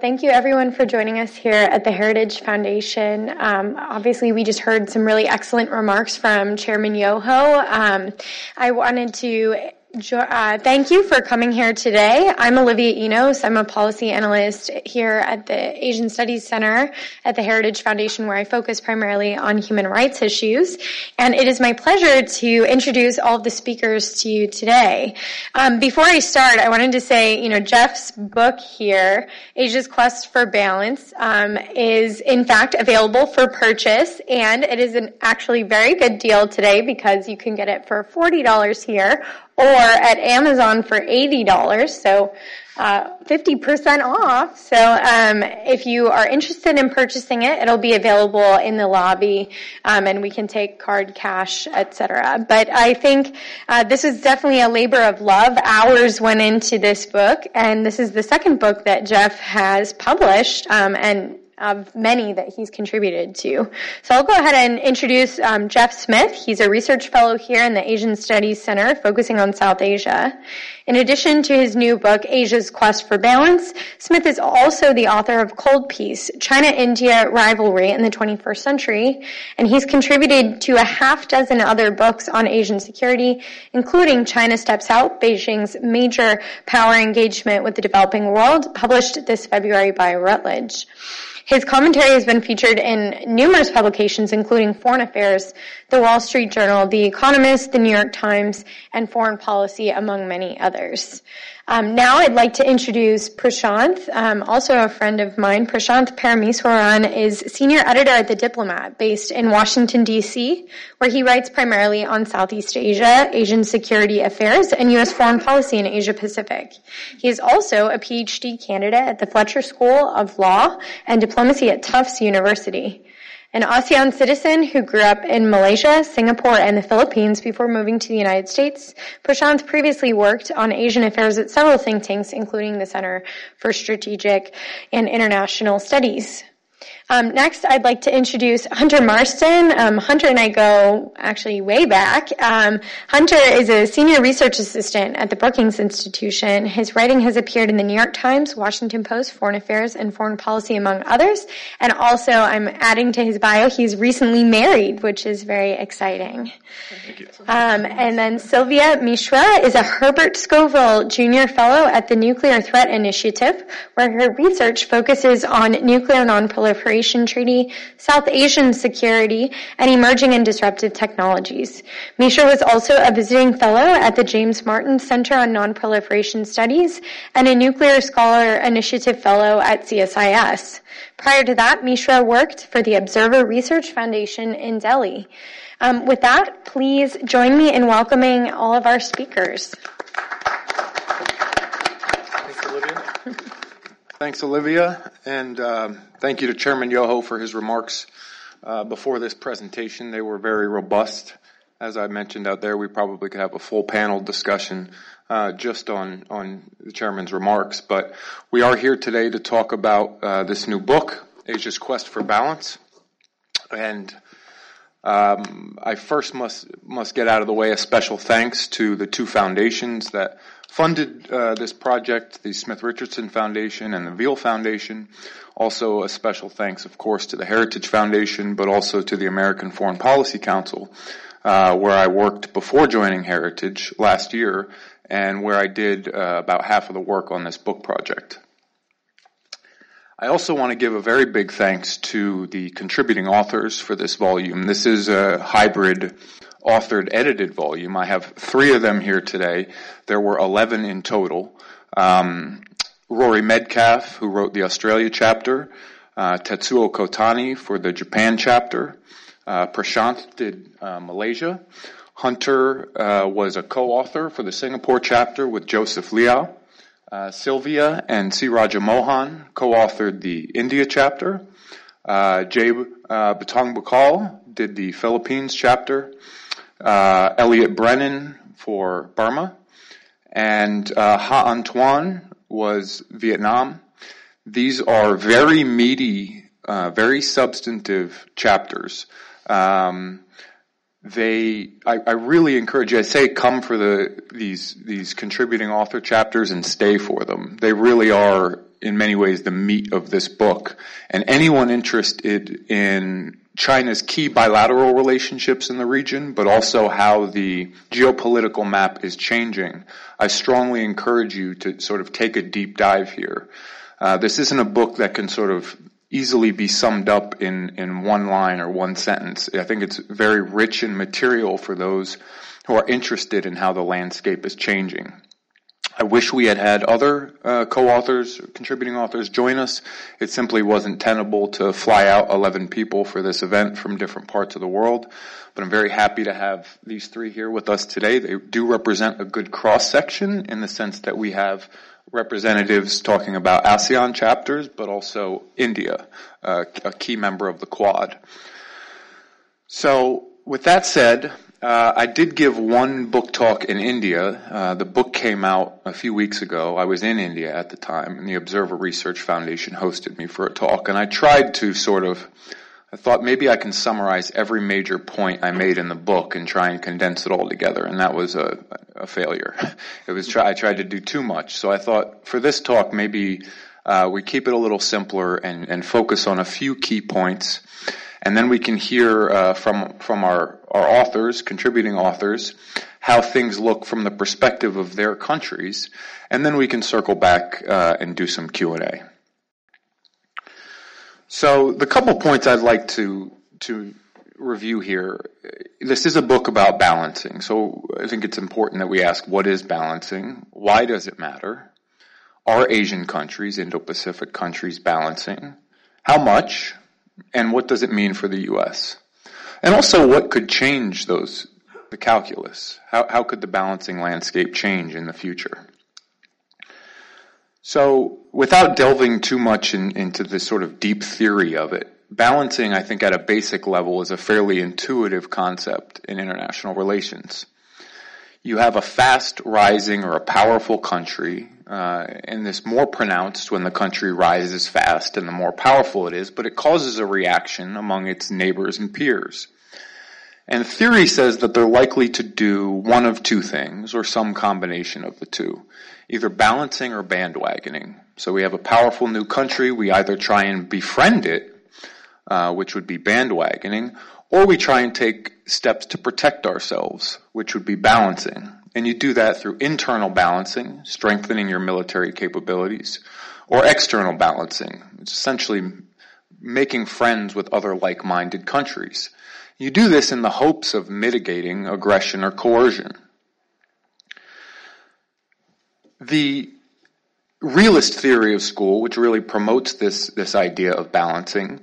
Thank you everyone for joining us here at the Heritage Foundation. Um, obviously, we just heard some really excellent remarks from Chairman Yoho. Um, I wanted to uh, thank you for coming here today. I'm Olivia Enos. I'm a policy analyst here at the Asian Studies Center at the Heritage Foundation where I focus primarily on human rights issues. And it is my pleasure to introduce all of the speakers to you today. Um, before I start, I wanted to say, you know, Jeff's book here, Asia's Quest for Balance, um, is in fact available for purchase and it is an actually very good deal today because you can get it for $40 here or at Amazon for $80. So, uh, 50% off. So, um, if you are interested in purchasing it, it'll be available in the lobby, um, and we can take card, cash, etc. But I think uh, this is definitely a labor of love. Hours went into this book, and this is the second book that Jeff has published, um, and of many that he's contributed to. So I'll go ahead and introduce um, Jeff Smith. He's a research fellow here in the Asian Studies Center, focusing on South Asia. In addition to his new book, Asia's Quest for Balance, Smith is also the author of Cold Peace, China-India Rivalry in the 21st Century, and he's contributed to a half dozen other books on Asian security, including China Steps Out, Beijing's major power engagement with the developing world, published this February by Routledge. His commentary has been featured in numerous publications, including Foreign Affairs, The Wall Street Journal, The Economist, The New York Times, and Foreign Policy, among many others. Um, now I'd like to introduce Prashanth, um, also a friend of mine. Prashanth Parameswaran is senior editor at The Diplomat, based in Washington, D.C., where he writes primarily on Southeast Asia, Asian security affairs, and U.S. foreign policy in Asia Pacific. He is also a PhD candidate at the Fletcher School of Law and Diplomacy at Tufts University. An ASEAN citizen who grew up in Malaysia, Singapore, and the Philippines before moving to the United States, Prashanth previously worked on Asian affairs at several think tanks, including the Center for Strategic and International Studies. Um, next, I'd like to introduce Hunter Marston. Um, Hunter and I go actually way back. Um, Hunter is a senior research assistant at the Brookings Institution. His writing has appeared in the New York Times, Washington Post, Foreign Affairs, and Foreign Policy, among others. And also, I'm adding to his bio, he's recently married, which is very exciting. Thank Um, and then Sylvia Mishra is a Herbert Scoville Junior Fellow at the Nuclear Threat Initiative, where her research focuses on nuclear nonproliferation Treaty, South Asian security, and emerging and disruptive technologies. Mishra was also a visiting fellow at the James Martin Center on Nonproliferation Studies and a Nuclear Scholar Initiative Fellow at CSIS. Prior to that, Mishra worked for the Observer Research Foundation in Delhi. Um, with that, please join me in welcoming all of our speakers. Thanks, Olivia, and um, thank you to Chairman Yoho for his remarks uh, before this presentation. They were very robust. As I mentioned out there, we probably could have a full panel discussion uh, just on on the chairman's remarks. But we are here today to talk about uh, this new book, Asia's Quest for Balance, and um, I first must must get out of the way a special thanks to the two foundations that funded uh, this project, the Smith Richardson Foundation and the Veal Foundation. Also, a special thanks, of course, to the Heritage Foundation, but also to the American Foreign Policy Council, uh, where I worked before joining Heritage last year, and where I did uh, about half of the work on this book project. I also want to give a very big thanks to the contributing authors for this volume. This is a hybrid authored edited volume. I have three of them here today. There were 11 in total. Um, Rory Medcalf, who wrote the Australia chapter, uh, Tetsuo Kotani for the Japan chapter, uh, Prashant did uh, Malaysia, Hunter uh, was a co-author for the Singapore chapter with Joseph Liao. Uh, Sylvia and C. Raja Mohan co-authored the India chapter. Uh, Jay uh, Batongbacal did the Philippines chapter. Uh, Elliot Brennan for Burma. And uh, Ha Anh Tuan was Vietnam. These are very meaty, uh, very substantive chapters. Um, they I, I, really encourage you i say come for the these these contributing author chapters and stay for them they really are in many ways the meat of this book and anyone interested in china's key bilateral relationships in the region but also how the geopolitical map is changing i strongly encourage you to sort of take a deep dive here uh, this isn't a book that can sort of easily be summed up in, in one line or one sentence. I think it's very rich in material for those who are interested in how the landscape is changing. I wish we had had other uh, co-authors, contributing authors join us. It simply wasn't tenable to fly out 11 people for this event from different parts of the world. But I'm very happy to have these three here with us today. They do represent a good cross section in the sense that we have representatives talking about ASEAN chapters, but also India, uh, a key member of the Quad. So, with that said, uh, I did give one book talk in India. Uh, the book came out a few weeks ago. I was in India at the time, and the Observer Research Foundation hosted me for a talk, and I tried to sort of I thought maybe I can summarize every major point I made in the book and try and condense it all together, and that was a, a failure. It was try, I tried to do too much, so I thought for this talk maybe uh, we keep it a little simpler and, and, focus on a few key points, and then we can hear uh, from from our our authors, contributing authors, how things look from the perspective of their countries, and then we can circle back uh, and do some Q and A. So the couple points I'd like to to review here. This is a book about balancing. So I think it's important that we ask what is balancing? Why does it matter? Are Asian countries, Indo-Pacific countries balancing? How much? And what does it mean for the US? And also what could change those the calculus? How how could the balancing landscape change in the future? So, without delving too much in, into the sort of deep theory of it, balancing, I think, at a basic level is a fairly intuitive concept in international relations. You have a fast rising or a powerful country, uh, and this more pronounced when the country rises fast and the more powerful it is, but it causes a reaction among its neighbors and peers. And theory says that they're likely to do one of two things, or some combination of the two either balancing or bandwagoning. So we have a powerful new country. We either try and befriend it, uh, which would be bandwagoning, or we try and take steps to protect ourselves, which would be balancing. And you do that through internal balancing, strengthening your military capabilities, or external balancing, it's essentially making friends with other like-minded countries. You do this in the hopes of mitigating aggression or coercion. The realist theory of school, which really promotes this, this idea of balancing,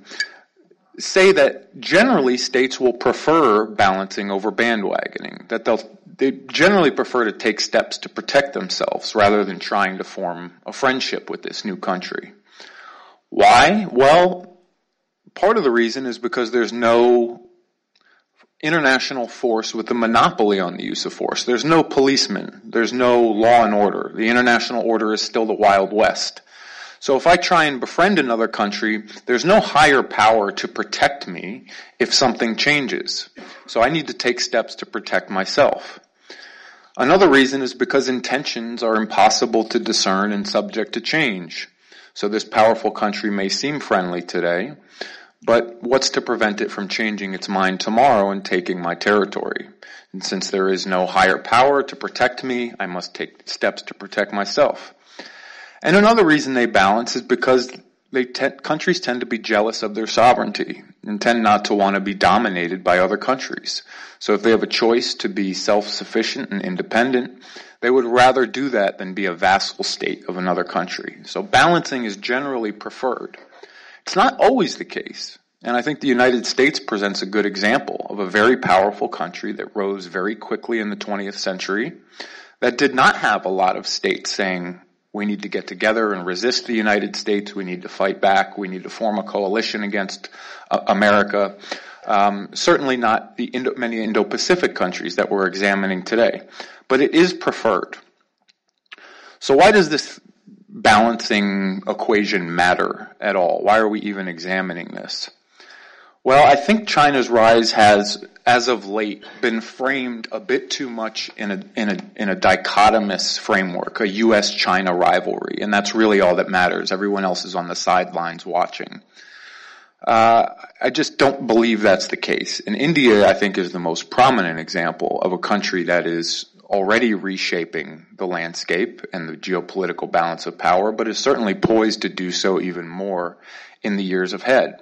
say that generally states will prefer balancing over bandwagoning, that they'll, they generally prefer to take steps to protect themselves rather than trying to form a friendship with this new country. Why? Well, part of the reason is because there's no international force with a monopoly on the use of force. There's no policeman. There's no law and order. The international order is still the Wild West. So if I try and befriend another country, there's no higher power to protect me if something changes. So I need to take steps to protect myself. Another reason is because intentions are impossible to discern and subject to change. So this powerful country may seem friendly today, but what's to prevent it from changing its mind tomorrow and taking my territory? And since there is no higher power to protect me, I must take steps to protect myself. And another reason they balance is because they te- countries tend to be jealous of their sovereignty and tend not to want to be dominated by other countries. So if they have a choice to be self-sufficient and independent, they would rather do that than be a vassal state of another country. So balancing is generally preferred. It's not always the case. And I think the United States presents a good example of a very powerful country that rose very quickly in the 20th century that did not have a lot of states saying, we need to get together and resist the United States. We need to fight back. We need to form a coalition against uh, America. Um, certainly not the Indo- many Indo-Pacific countries that we're examining today, but it is preferred. So why does this balancing equation matter at all? Why are we even examining this? Well, I think China's rise has, as of late, been framed a bit too much in a, in a, in a dichotomous framework, a U.S.-China rivalry, and that's really all that matters. Everyone else is on the sidelines watching. Uh, I just don't believe that's the case. And India, I think, is the most prominent example of a country that is already reshaping the landscape and the geopolitical balance of power, but is certainly poised to do so even more in the years ahead.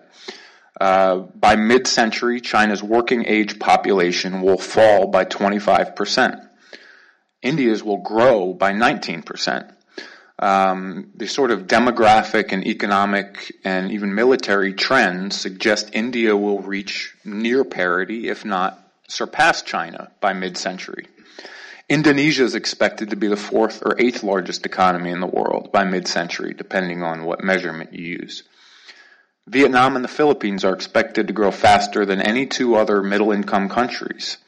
Uh, by mid-century, China's working age population will fall by 25%. India's will grow by 19%. Um, the sort of demographic and economic and even military trends suggest India will reach near parity, if not surpass China by mid-century. Indonesia is expected to be the fourth or eighth largest economy in the world by mid-century, depending on what measurement you use. Vietnam and the Philippines are expected to grow faster than any two other middle income countries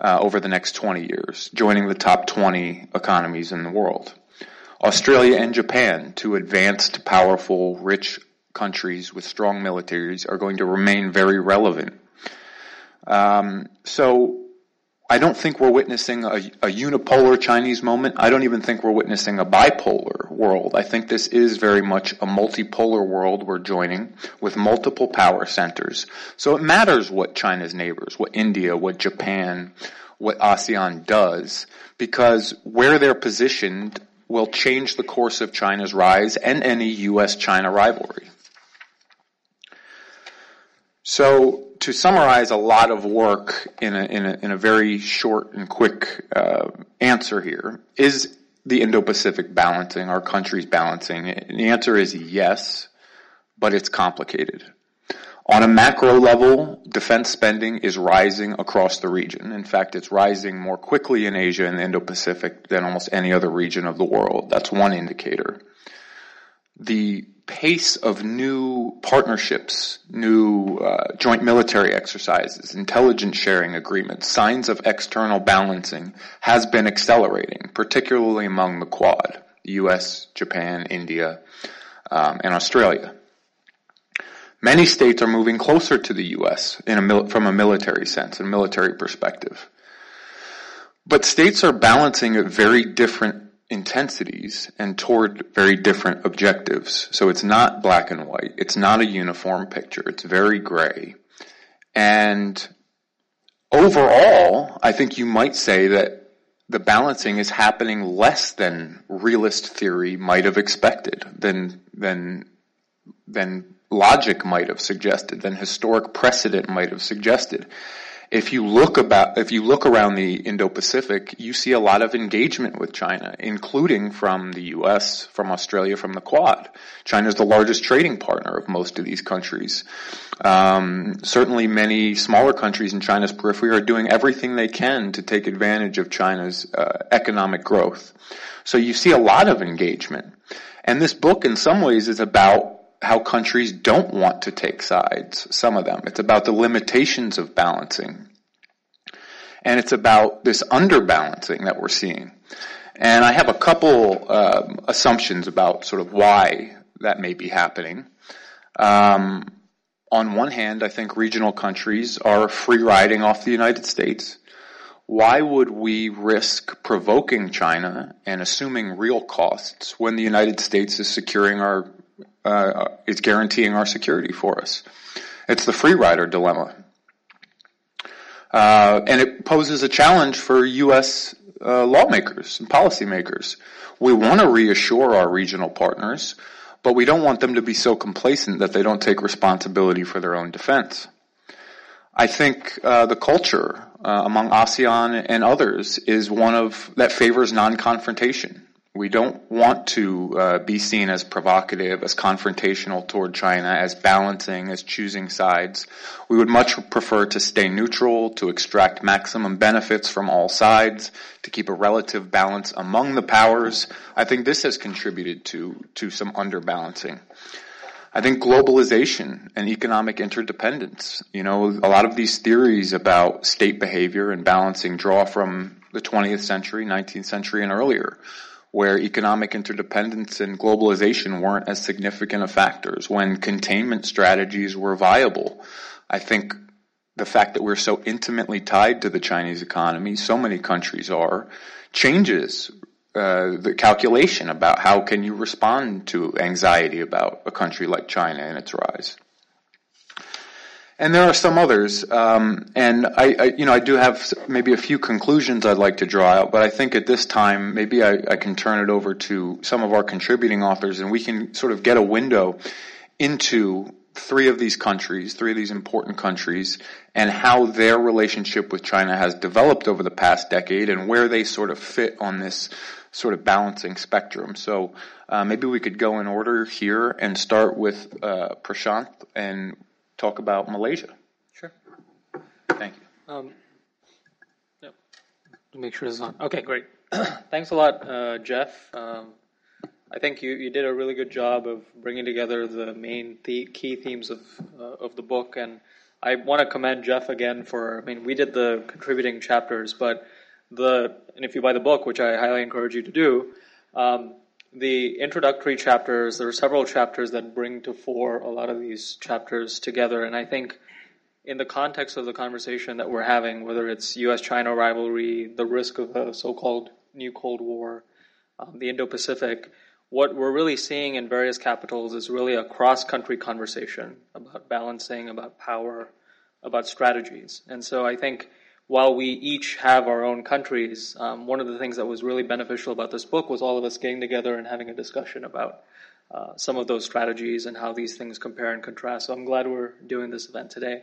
uh, over the next 20 years, joining the top 20 economies in the world. Australia and Japan, two advanced, powerful, rich countries with strong militaries, are going to remain very relevant. Um, so I don't think we're witnessing a, a, unipolar Chinese moment. I don't even think we're witnessing a bipolar world. I think this is very much a multipolar world we're joining with multiple power centers. So it matters what China's neighbors, what India, what Japan, what ASEAN does, because where they're positioned will change the course of China's rise and any U.S.-China rivalry. So to summarize a lot of work in a, in a, in a very short and quick uh, answer here, is the Indo-Pacific balancing, our countries balancing? And the answer is yes, but it's complicated. On a macro level, defense spending is rising across the region. In fact, it's rising more quickly in Asia and the Indo-Pacific than almost any other region of the world. That's one indicator. The pace of new partnerships, new uh, joint military exercises, intelligence sharing agreements, signs of external balancing has been accelerating, particularly among the Quad, the US, Japan, India, um, and Australia. Many states are moving closer to the US a from a military sense, a military perspective. But states are balancing at very different intensities and toward very different objectives. So it's not black and white. It's not a uniform picture. It's very gray. And overall, I think you might say that the balancing is happening less than realist theory might have expected, than, than, than logic might have suggested, than historic precedent might have suggested if you look about, if you look around the Indo-Pacific, you see a lot of engagement with China, including from the U.S., from Australia, from the Quad. China is the largest trading partner of most of these countries. Um, certainly, many smaller countries in China's periphery are doing everything they can to take advantage of China's uh, economic growth. So you see a lot of engagement, and this book, in some ways, is about how countries don't want to take sides, some of them. It's about the limitations of balancing. And it's about this underbalancing that we're seeing. And I have a couple um, assumptions about sort of why that may be happening. Um, on one hand, I think regional countries are free riding off the United States. Why would we risk provoking China and assuming real costs when the United States is securing our uh, guaranteeing our security for us. It's the free rider dilemma. Uh, and it poses a challenge for U.S. Uh, lawmakers and policymakers. We want to reassure our regional partners, but we don't want them to be so complacent that they don't take responsibility for their own defense. I think uh, the culture uh, among ASEAN and others is one of that favors non-confrontation. We don't want to uh, be seen as provocative, as confrontational toward China, as balancing, as choosing sides. We would much prefer to stay neutral, to extract maximum benefits from all sides, to keep a relative balance among the powers. I think this has contributed to, to some underbalancing. I think globalization and economic interdependence, you know, a lot of these theories about state behavior and balancing draw from the 20th century, 19th century and earlier where economic interdependence and globalization weren't as significant of factors, when containment strategies were viable. I think the fact that we're so intimately tied to the Chinese economy, so many countries are, changes uh, the calculation about how can you respond to anxiety about a country like China and its rise. And there are some others, um, and I, I, you know, I do have maybe a few conclusions I'd like to draw out, but I think at this time maybe I, I can turn it over to some of our contributing authors, and we can sort of get a window into three of these countries, three of these important countries, and how their relationship with China has developed over the past decade, and where they sort of fit on this sort of balancing spectrum. So uh, maybe we could go in order here and start with uh, Prashant and talk about Malaysia. Sure. Thank you. Um, yep. Make sure it's on. Okay, great. Thanks a lot, uh, Jeff. Um, I think you, you did a really good job of bringing together the main the- key themes of uh, of the book, and I want to commend Jeff again for. I mean, we did the contributing chapters, but the and if you buy the book, which I highly encourage you to do, um, the introductory chapters, there are several chapters that bring to fore a lot of these chapters together. And I think in the context of the conversation that we're having, whether it's US China rivalry, the risk of a so called new Cold War, um, the Indo Pacific, what we're really seeing in various capitals is really a cross country conversation about balancing, about power, about strategies. And so I think while we each have our own countries, um, one of the things that was really beneficial about this book was all of us getting together and having a discussion about uh, some of those strategies and how these things compare and contrast. So I'm glad we're doing this event today.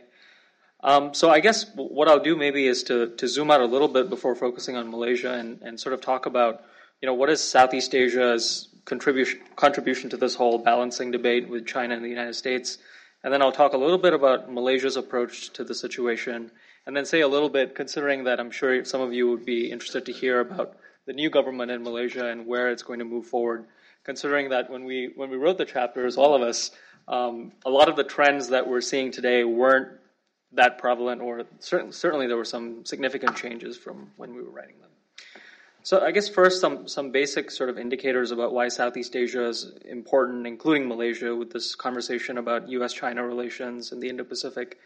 Um, so I guess what I'll do maybe is to, to zoom out a little bit before focusing on Malaysia and, and sort of talk about, you know, what is Southeast Asia's contribution, contribution to this whole balancing debate with China and the United States. And then I'll talk a little bit about Malaysia's approach to the situation and then say a little bit, considering that I'm sure some of you would be interested to hear about the new government in Malaysia and where it's going to move forward. Considering that when we when we wrote the chapters, all of us, um, a lot of the trends that we're seeing today weren't that prevalent, or certain, certainly there were some significant changes from when we were writing them. So I guess first some some basic sort of indicators about why Southeast Asia is important, including Malaysia, with this conversation about U.S.-China relations and the Indo-Pacific.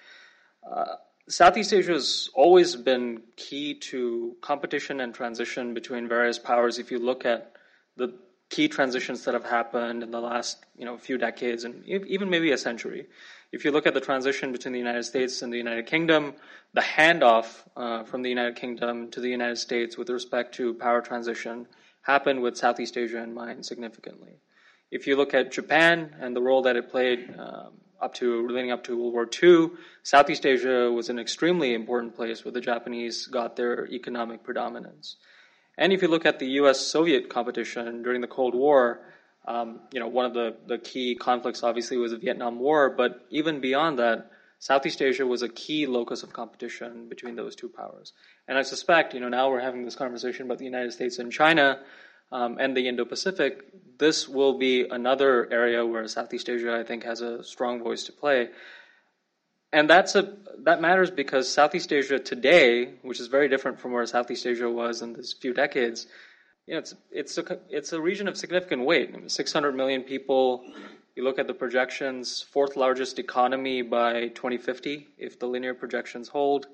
Uh, Southeast Asia has always been key to competition and transition between various powers. If you look at the key transitions that have happened in the last you know few decades and even maybe a century, if you look at the transition between the United States and the United Kingdom, the handoff uh, from the United Kingdom to the United States with respect to power transition happened with Southeast Asia in mind significantly. If you look at Japan and the role that it played um, up to leading up to World War II, Southeast Asia was an extremely important place where the Japanese got their economic predominance. And if you look at the U.S.-Soviet competition during the Cold War, um, you know one of the, the key conflicts obviously was the Vietnam War, but even beyond that, Southeast Asia was a key locus of competition between those two powers. And I suspect, you know, now we're having this conversation about the United States and China um, and the Indo-Pacific, this will be another area where Southeast Asia, I think, has a strong voice to play. And that's a that matters because Southeast Asia today, which is very different from where Southeast Asia was in these few decades, you know, it's it's a it's a region of significant weight. I mean, 600 million people. You look at the projections, fourth largest economy by 2050 if the linear projections hold.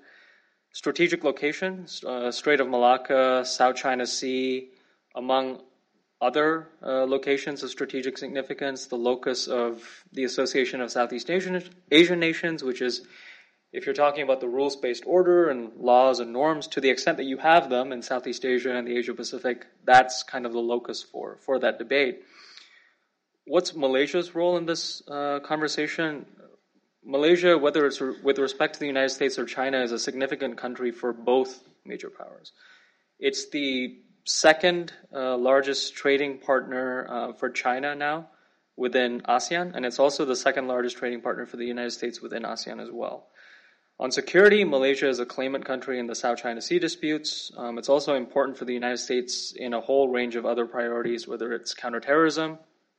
Strategic location, uh, Strait of Malacca, South China Sea, among other uh, locations of strategic significance, the locus of the Association of Southeast Asian, Asian Nations, which is, if you're talking about the rules based order and laws and norms, to the extent that you have them in Southeast Asia and the Asia Pacific, that's kind of the locus for, for that debate. what's Malaysia's role in this uh, conversation? Malaysia, whether it's re- with respect to the United States or China, is a significant country for both major powers. It's the second uh, largest trading partner uh, for China now within ASEAN, and it's also the second largest trading partner for the United States within ASEAN as well. On security, Malaysia is a claimant country in the South China Sea disputes. Um, it's also important for the United States in a whole range of other priorities, whether it's counterterrorism,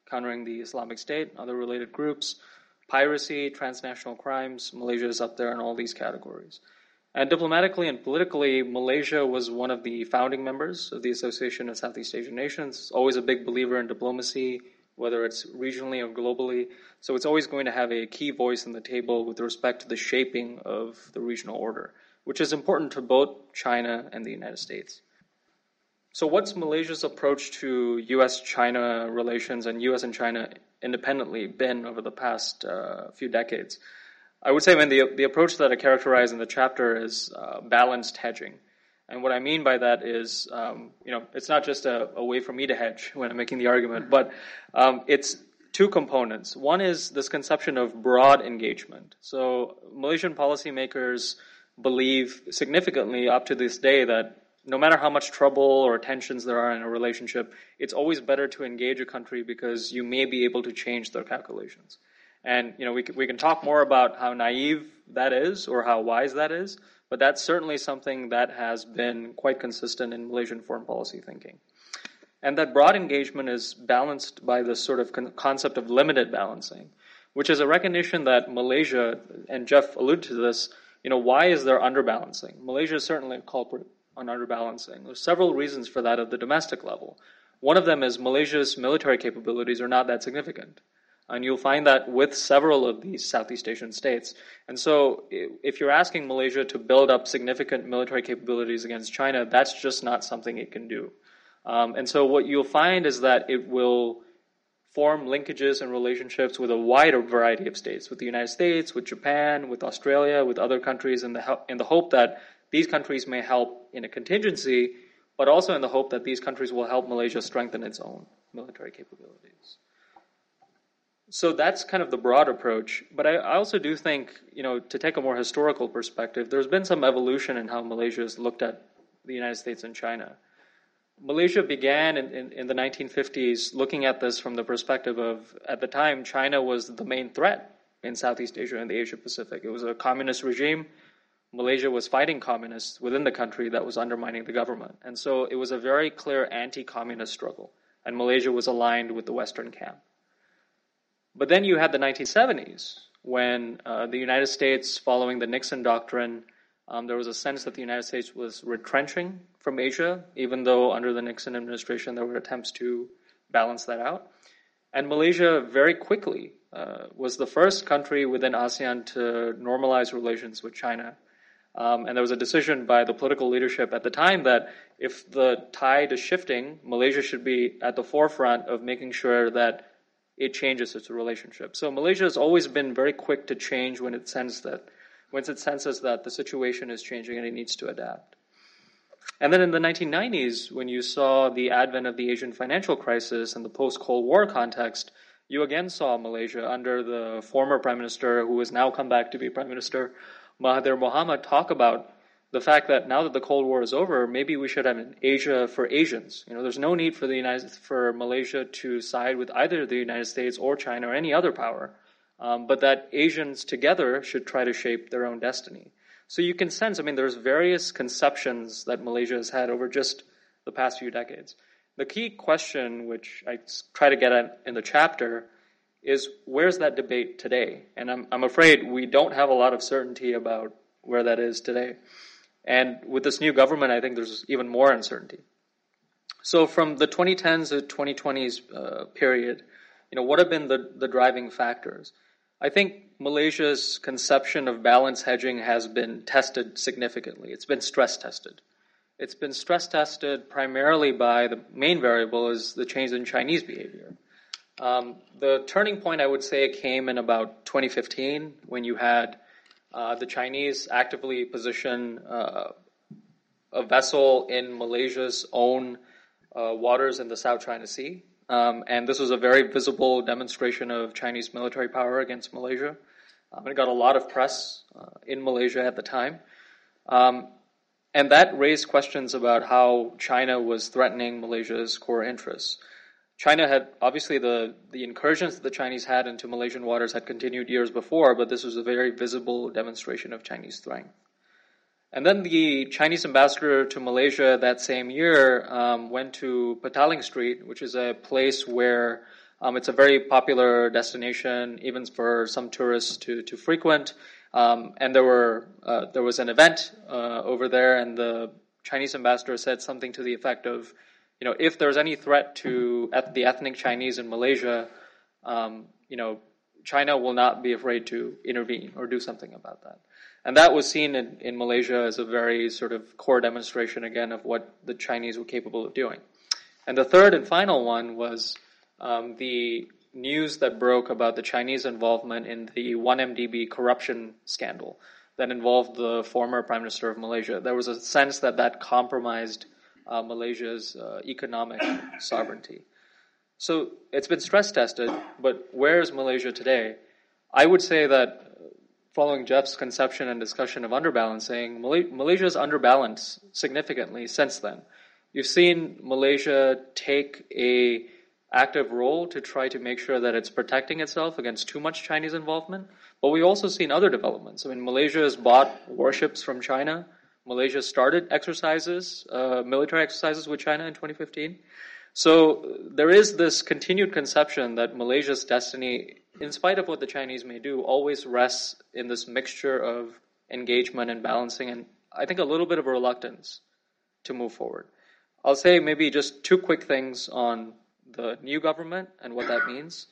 countering the Islamic State, other related groups, piracy, transnational crimes. Malaysia is up there in all these categories. And diplomatically and politically, Malaysia was one of the founding members of the Association of Southeast Asian Nations, always a big believer in diplomacy, whether it's regionally or globally. So it's always going to have a key voice on the table with respect to the shaping of the regional order, which is important to both China and the United States. So, what's Malaysia's approach to U.S. China relations and U.S. and China independently been over the past uh, few decades? I would say, I mean, the, the approach that I characterize in the chapter is uh, balanced hedging. And what I mean by that is, um, you know, it's not just a, a, way for me to hedge when I'm making the argument, but um, it's two components. One is this conception of broad engagement. So Malaysian policymakers believe significantly up to this day that no matter how much trouble or tensions there are in a relationship, it's always better to engage a country because you may be able to change their calculations. And you know, we we can talk more about how naive that is or how wise that is, but that's certainly something that has been quite consistent in Malaysian foreign policy thinking. And that broad engagement is balanced by this sort of con- concept of limited balancing, which is a recognition that Malaysia, and Jeff alluded to this, you know, why is there underbalancing? Malaysia is certainly a culprit on underbalancing. There's several reasons for that at the domestic level. One of them is Malaysia's military capabilities are not that significant. And you'll find that with several of these Southeast Asian states. And so, if you're asking Malaysia to build up significant military capabilities against China, that's just not something it can do. Um, and so, what you'll find is that it will form linkages and relationships with a wider variety of states, with the United States, with Japan, with Australia, with other countries, in the, in the hope that these countries may help in a contingency, but also in the hope that these countries will help Malaysia strengthen its own military capabilities. So that's kind of the broad approach. But I, I also do think, you know, to take a more historical perspective, there's been some evolution in how Malaysia has looked at the United States and China. Malaysia began in, in, in, the 1950s looking at this from the perspective of, at the time, China was the main threat in Southeast Asia and the Asia Pacific. It was a communist regime. Malaysia was fighting communists within the country that was undermining the government. And so it was a very clear anti communist struggle. And Malaysia was aligned with the Western camp. But then you had the 1970s when uh, the United States, following the Nixon doctrine, um, there was a sense that the United States was retrenching from Asia, even though under the Nixon administration there were attempts to balance that out. And Malaysia very quickly uh, was the first country within ASEAN to normalize relations with China um, and there was a decision by the political leadership at the time that if the tide is shifting, Malaysia should be at the forefront of making sure that it changes its relationship. So Malaysia has always been very quick to change when it senses that when it senses that the situation is changing and it needs to adapt. And then in the 1990s, when you saw the advent of the Asian financial crisis and the post Cold War context, you again saw Malaysia under the former prime minister, who has now come back to be prime minister, Mahathir Mohamad talk about the fact that now that the Cold War is over, maybe we should have an Asia for Asians. You know, there's no need for the United for Malaysia to side with either the United States or China or any other power, um, but that Asians together should try to shape their own destiny. So you can sense, I mean, there's various conceptions that Malaysia has had over just the past few decades. The key question, which I try to get at in the chapter, is where's that debate today? And I'm, I'm afraid we don't have a lot of certainty about where that is today. And with this new government, I think there's even more uncertainty. So from the 2010s to 2020s uh, period, you know, what have been the, the driving factors? I think Malaysia's conception of balance hedging has been tested significantly. It's been stress tested. It's been stress tested primarily by the main variable is the change in Chinese behavior. Um, the turning point, I would say, came in about 2015 when you had uh, the Chinese actively position uh, a vessel in Malaysia's own uh, waters in the South China Sea. Um, and this was a very visible demonstration of Chinese military power against Malaysia. Um, it got a lot of press uh, in Malaysia at the time. Um, and that raised questions about how China was threatening Malaysia's core interests. China had obviously the, the incursions that the Chinese had into Malaysian waters had continued years before, but this was a very visible demonstration of Chinese strength. And then the Chinese ambassador to Malaysia that same year um, went to Petaling Street, which is a place where um, it's a very popular destination, even for some tourists to, to frequent. Um, and there were uh, there was an event uh, over there, and the Chinese ambassador said something to the effect of, you know, if there's any threat to the ethnic Chinese in Malaysia, um, you know, China will not be afraid to intervene or do something about that. And that was seen in, in Malaysia as a very sort of core demonstration again of what the Chinese were capable of doing. And the third and final one was um, the news that broke about the Chinese involvement in the 1MDB corruption scandal that involved the former Prime Minister of Malaysia. There was a sense that that compromised uh, Malaysia's uh, economic sovereignty. So it's been stress tested, but where is Malaysia today? I would say that following Jeff's conception and discussion of underbalancing, Malaysia has underbalanced significantly since then. You've seen Malaysia take a active role to try to make sure that it's protecting itself against too much Chinese involvement. But we've also seen other developments. I mean, Malaysia has bought warships from China. Malaysia started exercises, uh, military exercises with China in 2015. So there is this continued conception that Malaysia's destiny, in spite of what the Chinese may do, always rests in this mixture of engagement and balancing, and I think a little bit of a reluctance to move forward. I'll say maybe just two quick things on the new government and what that means.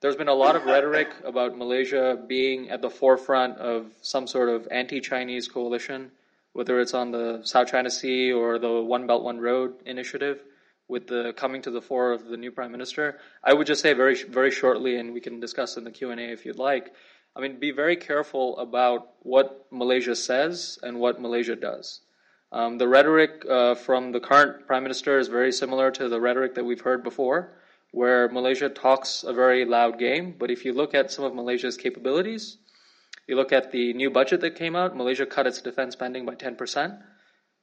There's been a lot of rhetoric about Malaysia being at the forefront of some sort of anti Chinese coalition, whether it's on the South China Sea or the One Belt, One Road initiative with the coming to the fore of the new prime minister. I would just say very, very shortly, and we can discuss in the Q and A if you'd like. I mean, be very careful about what Malaysia says and what Malaysia does. Um, the rhetoric uh, from the current prime minister is very similar to the rhetoric that we've heard before, where Malaysia talks a very loud game. But if you look at some of Malaysia's capabilities, you look at the new budget that came out, Malaysia cut its defense spending by 10%.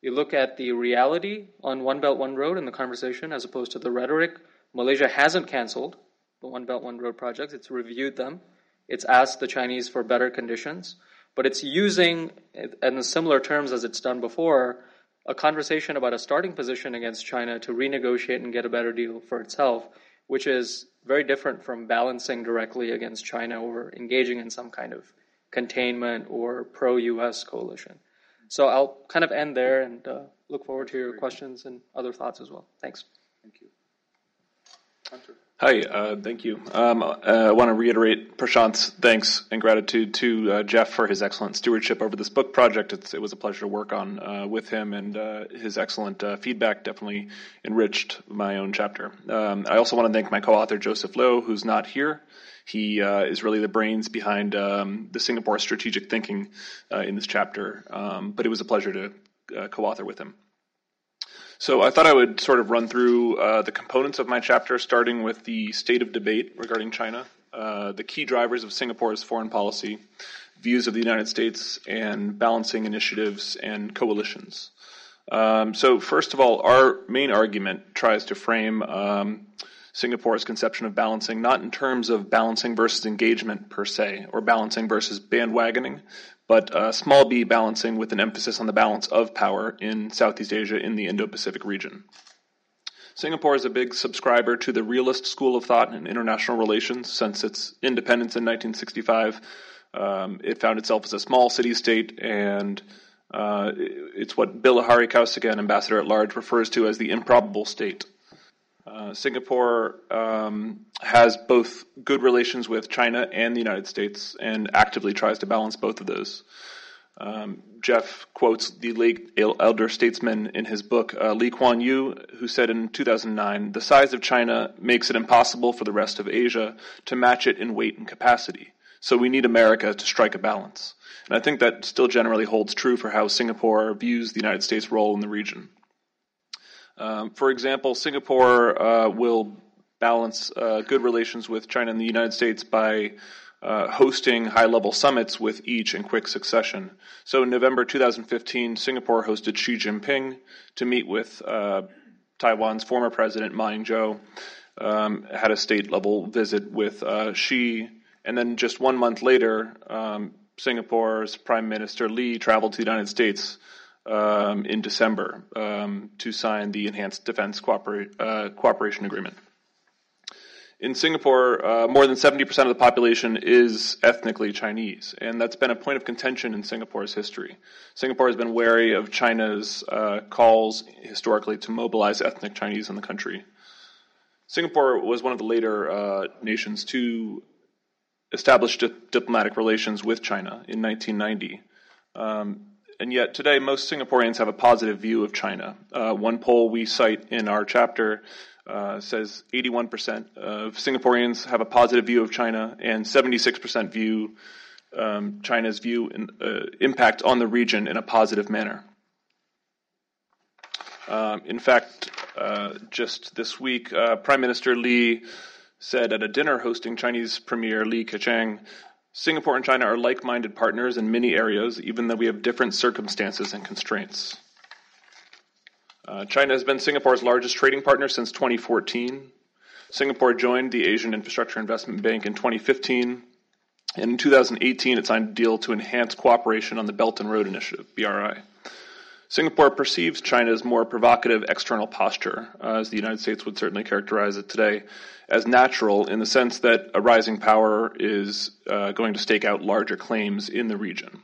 You look at the reality on One Belt, One Road in the conversation as opposed to the rhetoric. Malaysia hasn't canceled the One Belt, One Road projects, it's reviewed them. It's asked the Chinese for better conditions but it's using, in similar terms as it's done before, a conversation about a starting position against China to renegotiate and get a better deal for itself, which is very different from balancing directly against China or engaging in some kind of containment or pro US coalition. So I'll kind of end there and uh, look forward to your questions and other thoughts as well. Thanks. Thank you. Hunter. Hi, uh, thank you. Um, uh, I want to reiterate Prashant's thanks and gratitude to uh, Jeff for his excellent stewardship over this book project. It's, it was a pleasure to work on uh, with him, and uh, his excellent uh, feedback definitely enriched my own chapter. Um, I also want to thank my co-author Joseph Loh, who's not here. He is really the brains behind um, the Singapore strategic thinking in this chapter, um, but it was a pleasure to co-author with him. So I thought I would sort of run through uh, the components of my chapter, starting with the state of debate regarding China, uh, the key drivers of Singapore's foreign policy, views of the United States, and balancing initiatives and coalitions. Um, so first of all, our main argument tries to frame um, Singapore's conception of balancing not in terms of balancing versus engagement per se, or balancing versus bandwagoning, but uh, small b balancing with an emphasis on the balance of power in Southeast Asia in the Indo Pacific region. Singapore is a big subscriber to the realist school of thought in international relations since its independence in 1965. Um, it found itself as a small city state, and uh, it's what Bilahari Kausikan, ambassador at large, refers to as the improbable state. Uh, Singapore um, has both good relations with China and the United States and actively tries to balance both of those. Um, Jeff quotes the late elder statesman in his book, uh, Lee Kuan Yew, who said in 2009 The size of China makes it impossible for the rest of Asia to match it in weight and capacity. So we need America to strike a balance. And I think that still generally holds true for how Singapore views the United States' role in the region. Um, for example, Singapore uh, will balance uh, good relations with China and the United States by uh, hosting high level summits with each in quick succession. So in November 2015, Singapore hosted Xi Jinping to meet with uh, Taiwan's former president Ma Ying-jeou, um, had a state level visit with uh, Xi, and then just one month later, um, Singapore's Prime Minister Lee traveled to the United States um, in December um, to sign the Enhanced Defense uh, Cooperation Agreement. In Singapore, uh, more than 70% of the population is ethnically Chinese, and that's been a point of contention in Singapore's history. Singapore has been wary of China's uh, calls historically to mobilize ethnic Chinese in the country. Singapore was one of the later uh, nations to establish di- diplomatic relations with China in 1990. Um, and yet today, most Singaporeans have a positive view of China. Uh, one poll we cite in our chapter uh, says 81% of Singaporeans have a positive view of China, and 76% view um, China's view and uh, impact on the region in a positive manner. Um, in fact, uh, just this week, uh, Prime Minister Lee said at a dinner hosting Chinese Premier Li Keqiang, Singapore and China are like minded partners in many areas, even though we have different circumstances and constraints. Uh, China has been Singapore's largest trading partner since 2014. Singapore joined the Asian Infrastructure Investment Bank in 2015. And in 2018, it signed a deal to enhance cooperation on the Belt and Road Initiative, BRI. Singapore perceives China's more provocative external posture, uh, as the United States would certainly characterize it today, as natural in the sense that a rising power is uh, going to stake out larger claims in the region.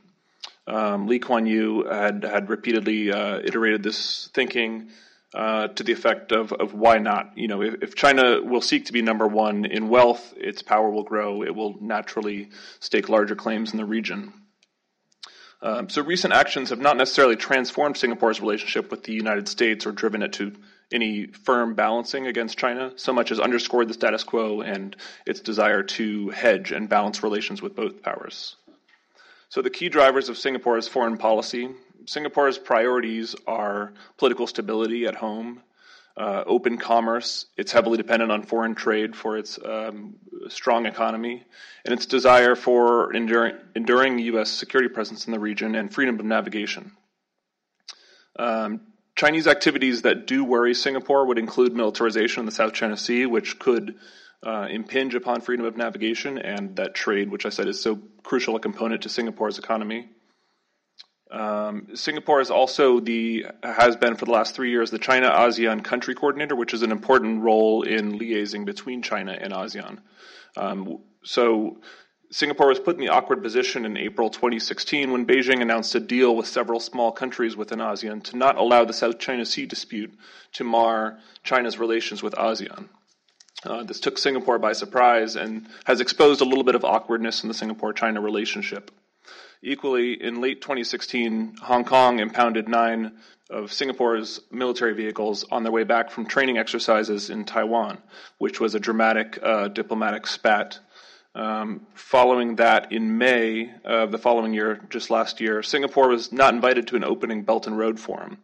Um, Lee Kuan Yew had had repeatedly uh, iterated this thinking uh, to the effect of, of why not? You know, if, if, China will seek to be number one in wealth, its power will grow. It will naturally stake larger claims in the region. Um, so recent actions have not necessarily transformed Singapore's relationship with the United States or driven it to any firm balancing against China, so much as underscored the status quo and its desire to hedge and balance relations with both powers. So, the key drivers of Singapore's foreign policy Singapore's priorities are political stability at home, uh, open commerce. It's heavily dependent on foreign trade for its um, strong economy, and its desire for enduring, enduring, U.S. security presence in the region and freedom of navigation. Um, Chinese activities that do worry Singapore would include militarization in the South China Sea, which could uh, impinge upon freedom of navigation and that trade, which I said is so crucial a component to Singapore's economy. Um, Singapore is also the has been for the last three years the China ASEAN Country Coordinator, which is an important role in liaising between China and ASEAN. Um, so Singapore was put in the awkward position in April 2016 when Beijing announced a deal with several small countries within ASEAN to not allow the South China Sea dispute to mar China's relations with ASEAN. Uh, this took Singapore by surprise and has exposed a little bit of awkwardness in the Singapore China relationship. Equally, in late 2016, Hong Kong impounded nine of Singapore's military vehicles on their way back from training exercises in Taiwan, which was a dramatic uh, diplomatic spat. Um, following that, in May of the following year, just last year, Singapore was not invited to an opening Belt and Road Forum.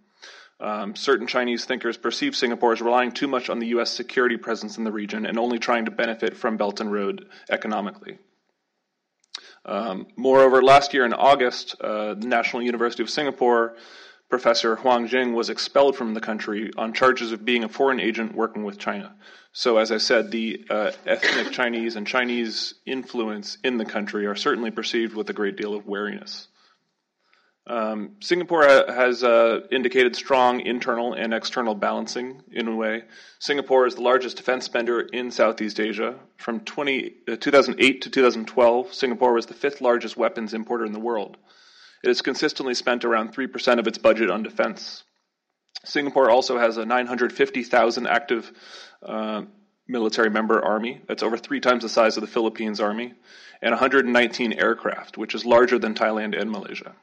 Um, certain Chinese thinkers perceive Singapore as relying too much on the U.S. security presence in the region and only trying to benefit from Belt and Road economically. Um, moreover, last year in August, uh, the National University of Singapore professor Huang Jing was expelled from the country on charges of being a foreign agent working with China. So, as I said, the uh, ethnic Chinese and Chinese influence in the country are certainly perceived with a great deal of wariness. Um, Singapore has uh, indicated strong internal and external balancing in a way. Singapore is the largest defense spender in Southeast Asia. From 20, uh, 2008 to 2012, Singapore was the fifth largest weapons importer in the world. It has consistently spent around 3% of its budget on defense. Singapore also has a 950,000 active uh, military member army. That's over three times the size of the Philippines army, and 119 aircraft, which is larger than Thailand and Malaysia.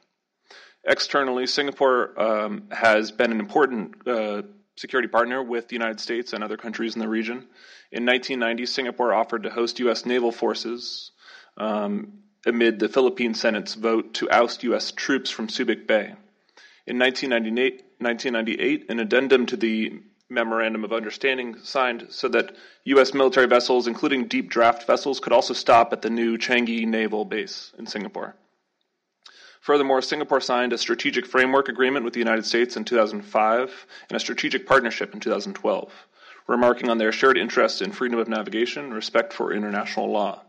Externally, Singapore um, has been an important uh, security partner with the United States and other countries in the region. In 1990, Singapore offered to host U.S. naval forces um, amid the Philippine Senate's vote to oust U.S. troops from Subic Bay. In 1998, 1998, an addendum to the memorandum of understanding signed so that U.S. military vessels, including deep draft vessels, could also stop at the new Changi Naval Base in Singapore. Furthermore, Singapore signed a strategic framework agreement with the United States in 2005 and a strategic partnership in 2012, remarking on their shared interests in freedom of navigation and respect for international law.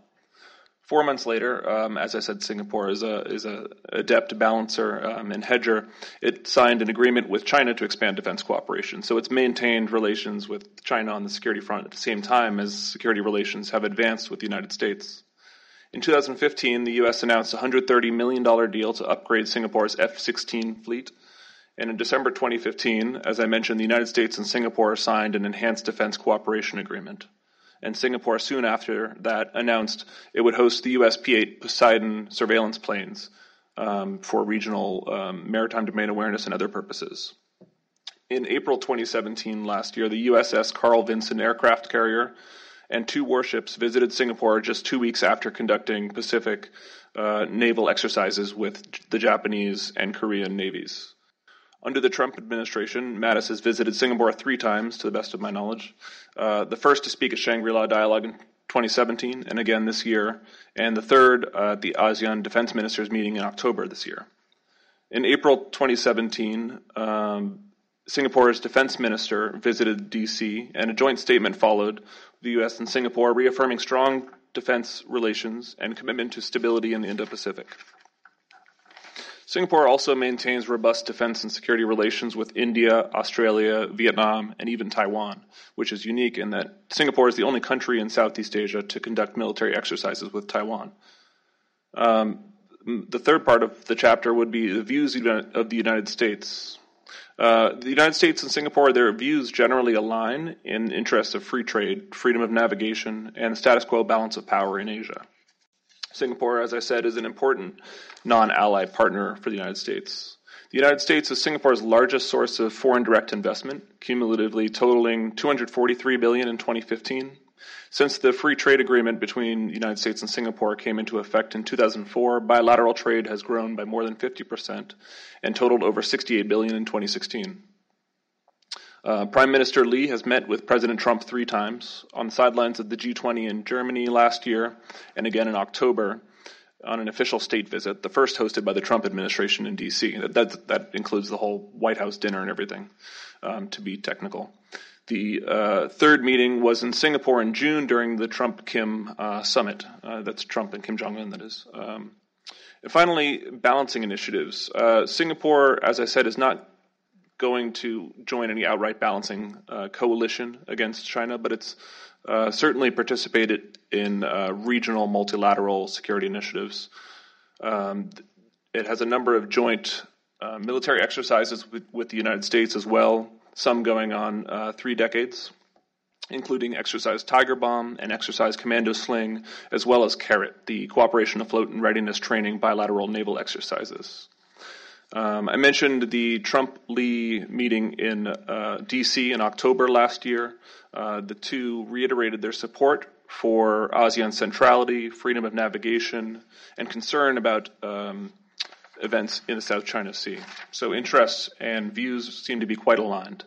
Four months later, um, as I said, Singapore is a is a adept balancer um, and hedger. It signed an agreement with China to expand defense cooperation. So it's maintained relations with China on the security front at the same time as security relations have advanced with the United States. In 2015, the U.S. announced a $130 million deal to upgrade Singapore's F-16 fleet. And in December 2015, as I mentioned, the United States and Singapore signed an enhanced defense cooperation agreement and Singapore soon after that announced it would host the US P 8 Poseidon surveillance planes um, for regional um, maritime domain awareness and other purposes. In April 2017, last year, the USS Carl Vinson aircraft carrier and two warships visited Singapore just two weeks after conducting Pacific uh, naval exercises with the Japanese and Korean navies. Under the Trump administration, Mattis has visited Singapore three times, to the best of my knowledge. Uh, the first to speak at Shangri La Dialogue in 2017, and again this year, and the third at the ASEAN Defense Ministers meeting in October this year. In April 2017, um, Singapore's defense minister visited DC, and a joint statement followed, the U.S. and Singapore reaffirming strong defense relations and commitment to stability in the Indo Pacific. Singapore also maintains robust defense and security relations with India, Australia, Vietnam, and even Taiwan, which is unique in that Singapore is the only country in Southeast Asia to conduct military exercises with Taiwan. Um, the third part of the chapter would be the views of the United States. Uh, the United States and Singapore, their views generally align in interests of free trade, freedom of navigation, and the status quo balance of power in Asia. Singapore, as I said, is an important non ally partner for the United States. The United States is Singapore's largest source of foreign direct investment, cumulatively totaling 243 billion in 2015. Since the free trade agreement between the United States and Singapore came into effect in 2004, bilateral trade has grown by more than 50% and totaled over 68 billion in 2016. Uh, Prime Minister Lee has met with President Trump three times on the sidelines of the G20 in Germany last year and again in October on an official state visit, the first hosted by the Trump administration in D.C. That, that, that includes the whole White House dinner and everything, um, to be technical. The uh, third meeting was in Singapore in June during the Trump Kim uh, summit. Uh, that's Trump and Kim Jong un, that is. Um, and finally, balancing initiatives. Uh, Singapore, as I said, is not going to join any outright balancing uh, coalition against China, but it's uh, certainly participated in regional multilateral security initiatives. Um, it has a number of joint military exercises with, with, the United States as well, some going on uh, three decades, including Exercise Tiger Balm and Exercise Commando Sling, as well as CARAT, the Cooperation Afloat and Readiness Training bilateral naval exercises. Um, I mentioned the Trump Lee meeting in uh, D.C. in October last year. Uh, the two reiterated their support for ASEAN centrality, freedom of navigation, and concern about um, events in the South China Sea. So interests and views seem to be quite aligned.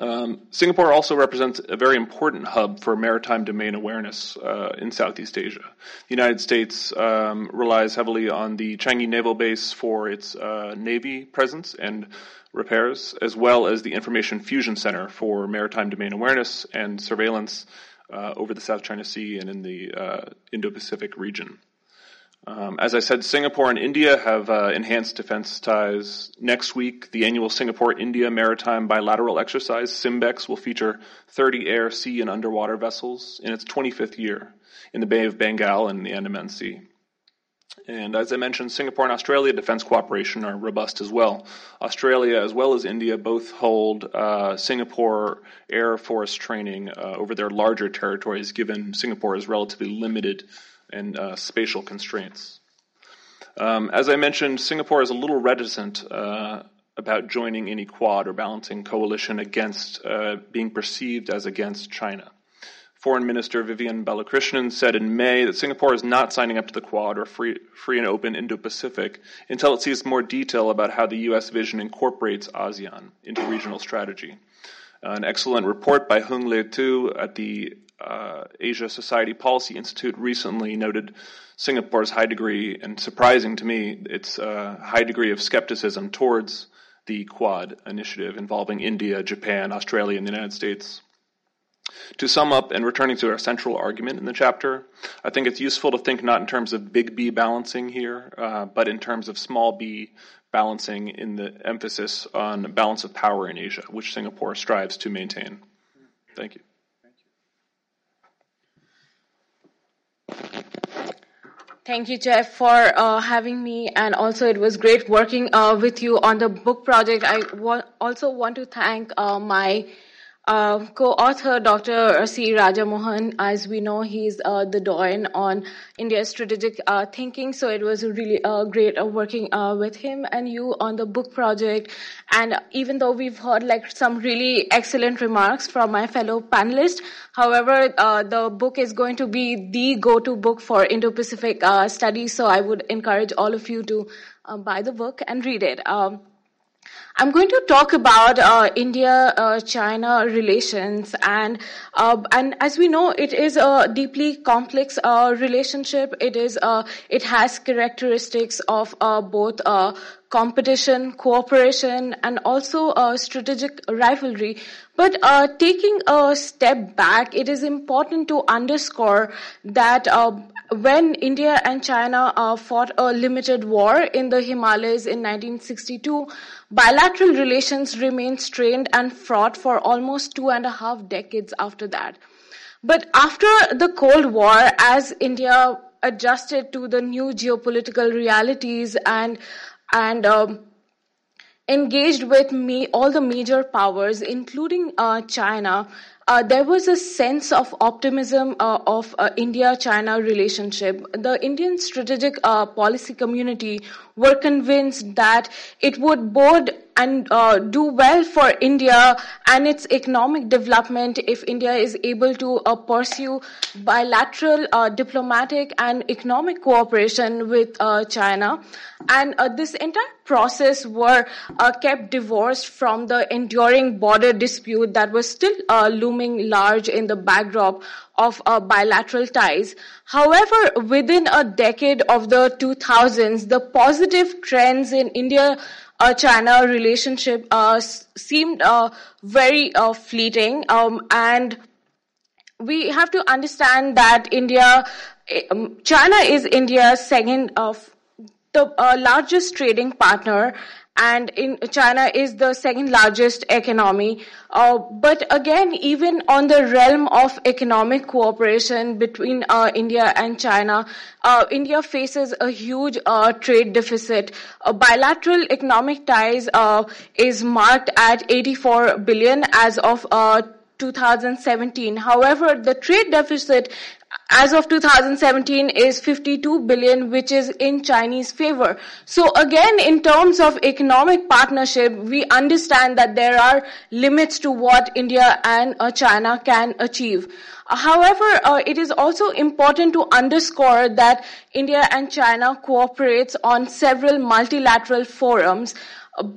Um, Singapore also represents a very important hub for maritime domain awareness uh, in Southeast Asia. The United States um, relies heavily on the Changi Naval Base for its uh, Navy presence and repairs, as well as the Information Fusion Center for maritime domain awareness and surveillance uh, over the South China Sea and in the uh, Indo Pacific region. Um, as I said, Singapore and India have uh, enhanced defense ties. Next week, the annual Singapore-India Maritime Bilateral Exercise, SIMBEX, will feature 30 air, sea, and underwater vessels in its 25th year in the Bay of Bengal and the Andaman Sea. And as I mentioned, Singapore and Australia defense cooperation are robust as well. Australia, as well as India, both hold uh, Singapore Air Force training uh, over their larger territories, given Singapore is relatively limited and uh, spatial constraints. Um, as I mentioned, Singapore is a little reticent uh, about joining any quad or balancing coalition against uh, being perceived as against China. Foreign Minister Vivian Balakrishnan said in May that Singapore is not signing up to the Quad or free, free and open Indo Pacific until it sees more detail about how the U.S. vision incorporates ASEAN into regional strategy. An excellent report by Huong Le Thu at the uh, Asia Society Policy Institute recently noted Singapore's high degree, and surprising to me, its uh, high degree of skepticism towards the Quad initiative involving India, Japan, Australia, and the United States. To sum up, and returning to our central argument in the chapter, I think it's useful to think not in terms of big B balancing here, uh, but in terms of small b balancing in the emphasis on balance of power in Asia, which Singapore strives to maintain. Thank you. Thank you, Jeff, for uh, having me, and also it was great working uh, with you on the book project. I wa- also want to thank uh, my uh, co-author Dr. C. Rajamohan, as we know, he's uh, the doyen on India's strategic uh, thinking. So it was really uh, great uh, working uh, with him and you on the book project. And even though we've heard like some really excellent remarks from my fellow panelists, however, the book is going to be the go-to book for Indo-Pacific studies. So I would encourage all of you to buy the book and read it. Um, I'm going to talk about uh, India-China uh, relations, and uh, and as we know, it is a deeply complex uh, relationship. It is uh, it has characteristics of uh, both competition, cooperation, and also a strategic rivalry. But uh, taking a step back, it is important to underscore that uh, when India and China uh, fought a limited war in the Himalayas in 1962, bilateral relations remained strained and fraught for almost two and a half decades after that. But after the Cold War, as India adjusted to the new geopolitical realities and and um, engaged with me all the major powers, including uh, China, uh, there was a sense of optimism uh, of uh, India-China relationship. The Indian strategic uh, policy community were convinced that it would bode and uh, do well for India and its economic development if India is able to uh, pursue bilateral uh, diplomatic and economic cooperation with uh, China. And uh, this entire process were kept divorced from the enduring border dispute that was still looming large in the backdrop of bilateral ties. However, within a decade of the 2000s, the positive trends in India uh, China relationship uh, seemed uh, very uh, fleeting, um, and we have to understand that India, um, China is India's second of the uh, largest trading partner and in China is the second largest economy. Uh, but again, even on the realm of economic cooperation between uh, India and China, uh, India faces a huge uh, trade deficit. bilateral economic ties uh, is marked at 84 billion as of uh, 2017. However, the trade deficit as of 2017 is 52 billion, which is in Chinese favor. So again, in terms of economic partnership, we understand that there are limits to what India and uh, China can achieve. However, uh, it is also important to underscore that India and China cooperates on several multilateral forums,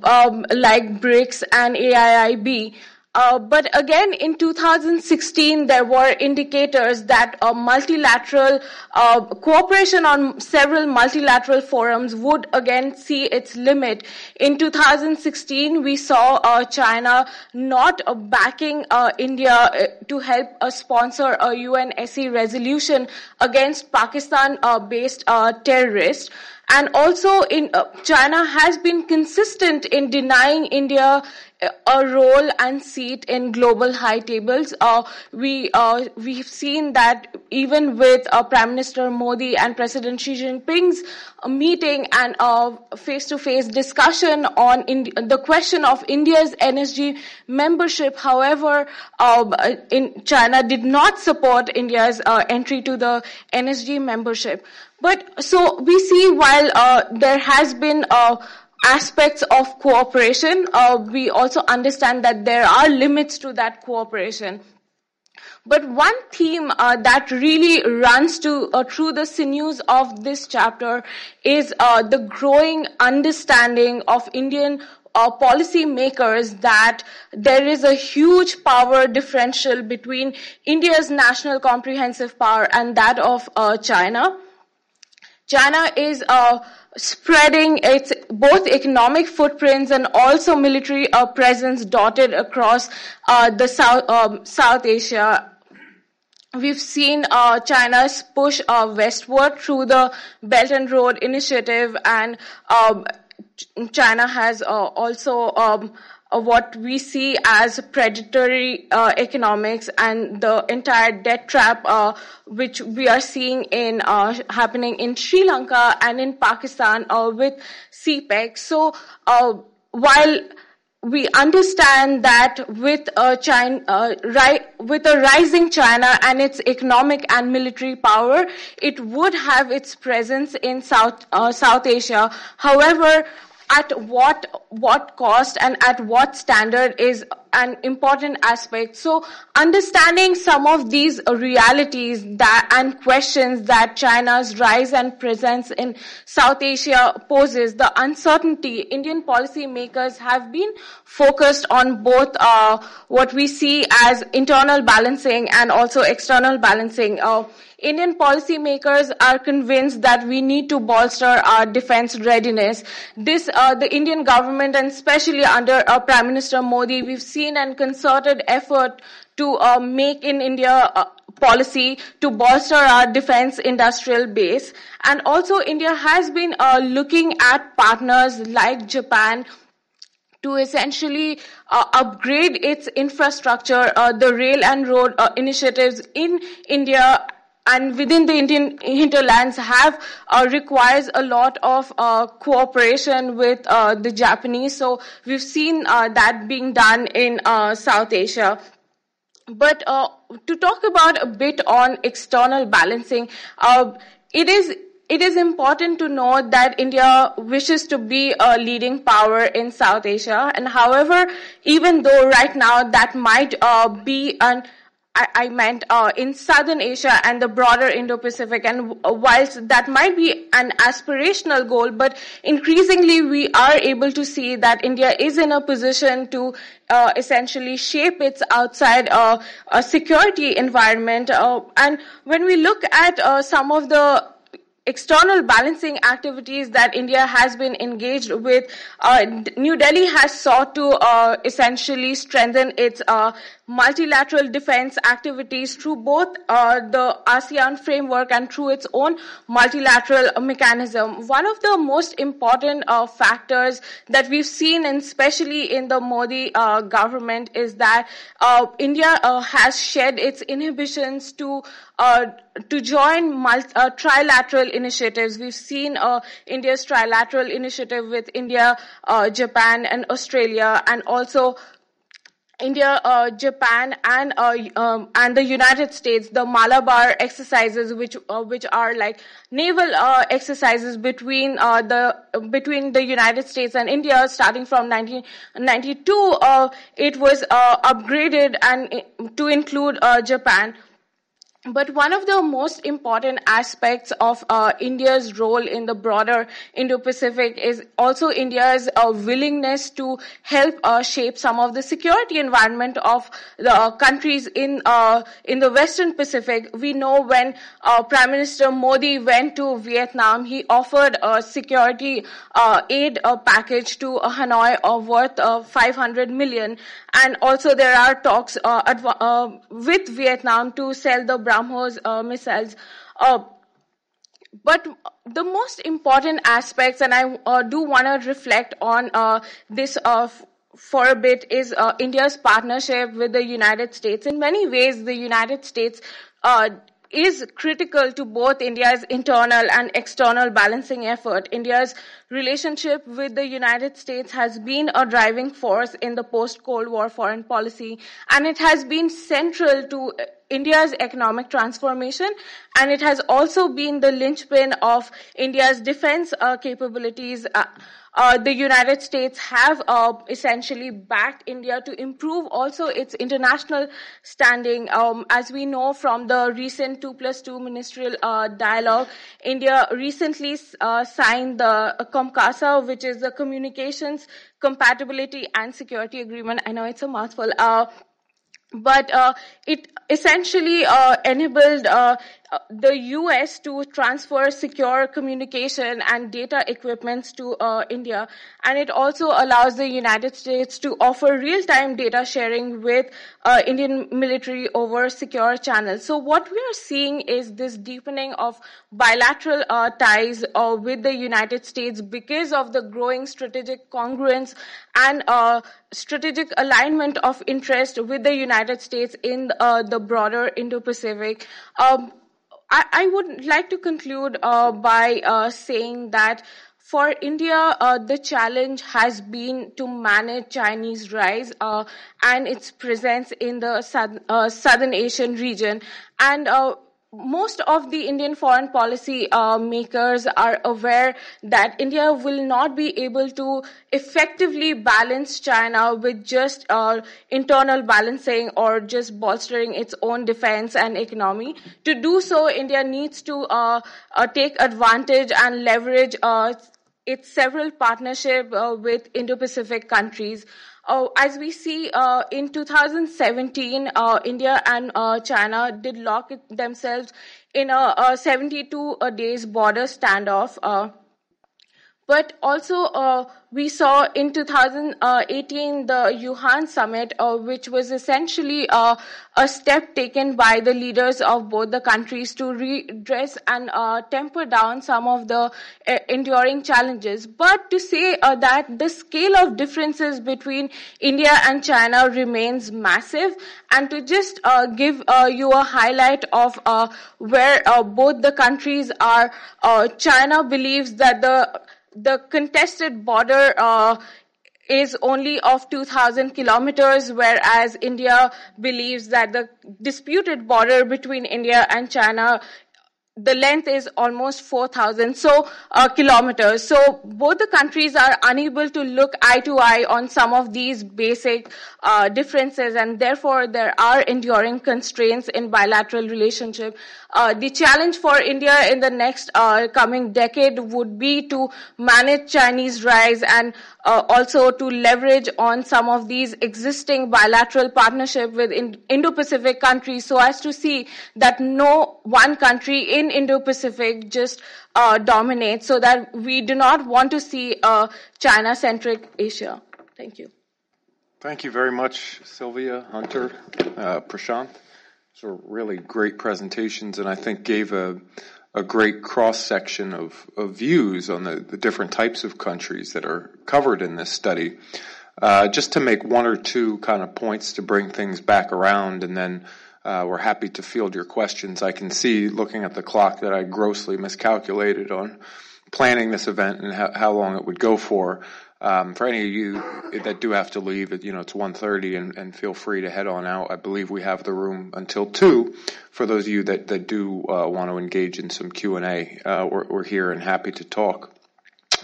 um, like BRICS and AIIB. Uh, but again, in 2016, there were indicators that a multilateral uh, cooperation on several multilateral forums would again see its limit. In 2016, we saw uh, China not backing uh, India uh, to help sponsor a UNSC resolution against Pakistan-based terrorists. And also, in, China has been consistent in denying India a role and seat in global high tables. Uh, we uh, we've seen that even with uh, Prime Minister Modi and President Xi Jinping's uh, meeting and uh, face-to-face discussion on the question of India's NSG membership. However, um, in China did not support India's uh, entry to the NSG membership. But so we see while there has been a aspects of cooperation, uh, we also understand that there are limits to that cooperation. But one theme uh, that really runs to, uh, through the sinews of this chapter is uh, the growing understanding of Indian uh, policy makers that there is a huge power differential between India's national comprehensive power and that of uh, China. China is uh, spreading its both economic footprints and also military uh, presence dotted across uh, the South, um, South Asia. We've seen uh, China's push uh, westward through the Belt and Road Initiative, and um, China has uh, also um, what we see as predatory uh, economics and the entire debt trap, uh, which we are seeing in uh, happening in Sri Lanka and in Pakistan uh, with CPEC. So uh, while we understand that with a China, ri- with a rising China and its economic and military power, it would have its presence in South South Asia. However, at what what cost and at what standard is an important aspect. So understanding some of these realities that and questions that China's rise and presence in South Asia poses, the uncertainty Indian policymakers have been focused on both uh, what we see as internal balancing and also external balancing. Uh, Indian policymakers are convinced that we need to bolster our defense readiness. This, uh, the Indian government and especially under uh, Prime Minister Modi, we've seen a concerted effort to uh, make in India uh, policy to bolster our defense industrial base. And also India has been uh, looking at partners like Japan to essentially uh, upgrade its infrastructure, uh, the rail and road uh, initiatives in India and within the Indian hinterlands have uh, requires a lot of uh, cooperation with uh, the Japanese. So we've seen uh, that being done in uh, South Asia. But uh, to talk about a bit on external balancing, it is it is important to note that India wishes to be a leading power in South Asia, and however, even though right now that might be an I, meant uh, in Southern Asia and the broader Indo-Pacific. And whilst that might be an aspirational goal, but increasingly we are able to see that India is in a position to uh, essentially shape its outside uh, security environment. Uh, and when we look at uh, some of the external balancing activities that India has been engaged with, uh, New Delhi has sought to uh, essentially strengthen its uh, multilateral defense activities through both uh, the ASEAN framework and through its own multilateral mechanism. One of the most important uh, factors that we've seen, and especially in the Modi uh, government, is that India has shed its inhibitions to to join multi, uh, trilateral initiatives. We've seen uh, India's trilateral initiative with India, uh, Japan, and Australia, and also India, uh, Japan, and uh, um, and the United States, the Malabar exercises, which uh, which are like naval exercises between the between the United States and India, starting from 1992. it was upgraded and to include Japan. But one of the most important aspects of uh, India's role in the broader Indo-Pacific is also India's uh, willingness to help uh, shape some of the security environment of the uh, countries in uh, in the Western Pacific. We know when uh, Prime Minister Modi went to Vietnam, he offered a security aid package to Hanoi of worth 500 million, and also there are talks with Vietnam to sell the BrahMos uh, missiles. Uh, but the most important aspects, and I uh, do want to reflect on uh, this uh, for a bit, is uh, India's partnership with the United States. In many ways, the United States is critical to both India's internal and external balancing effort. India's relationship with the United States has been a driving force in the post-Cold War foreign policy, and it has been central to India's economic transformation, and it has also been the linchpin of India's defense uh, capabilities. Uh, uh, the United States have uh, essentially backed India to improve also its international standing. Um, as we know from the recent 2 plus 2 ministerial uh, dialogue, India recently uh, signed the COMCASA, which is the Communications Compatibility and Security Agreement. I know it's a mouthful but uh, it essentially uh, enabled uh, uh the US to transfer secure communication and data equipments to uh, India. And it also allows the United States to offer real-time data sharing with uh, Indian military over secure channels. So what we are seeing is this deepening of bilateral ties with the United States because of the growing strategic congruence and strategic alignment of interest with the United States in uh, the broader Indo-Pacific. Um, I, I, would like to conclude uh, by uh, saying that for India, uh, the challenge has been to manage Chinese rise uh, and its presence in the uh, southern Asian region. And most of the Indian foreign policy uh, makers are aware that India will not be able to effectively balance China with just uh, internal balancing or just bolstering its own defense and economy. To do so, India needs to uh, uh take advantage and leverage uh, its several partnership uh, with Indo-Pacific countries. Uh, as we see uh, in 2017, uh, India and uh, China did lock themselves in a, a 72 days border standoff. But also, uh, we saw in 2018 the Wuhan summit, uh, which was essentially uh, a step taken by the leaders of both the countries to redress and uh, temper down some of the uh, enduring challenges. But to say uh, that the scale of differences between India and China remains massive, and to just give you a highlight of where both the countries are, China believes that the the contested border uh, is only of 2,000 kilometers, whereas India believes that the disputed border between India and China the length is almost 4,000 so uh, kilometers. So both the countries are unable to look eye to eye on some of these basic uh, differences, and therefore there are enduring constraints in bilateral relationship. Uh, the challenge for India in the next uh, coming decade would be to manage Chinese rise and uh, also to leverage on some of these existing bilateral partnership with Indo-Pacific countries so as to see that no one country in Indo-Pacific just uh, dominates so that we do not want to see a China-centric Asia. Thank you. Thank you very much, Sylvia, Hunter, uh, Prashant. Those were really great presentations and I think gave a a great cross section of, of views on the, the, different types of countries that are covered in this study. Uh, just to make one or two kind of points to bring things back around, and then uh, we're happy to field your questions. I can see, looking at the clock, that I grossly miscalculated on planning this event and how, how long it would go for. Um, for any of you that do have to leave, you know, it's 1.30 and, and feel free to head on out. I believe we have the room until 2 for those of you that, that do uh, want to engage in some Q&A. Uh, we're, we're here and happy to talk.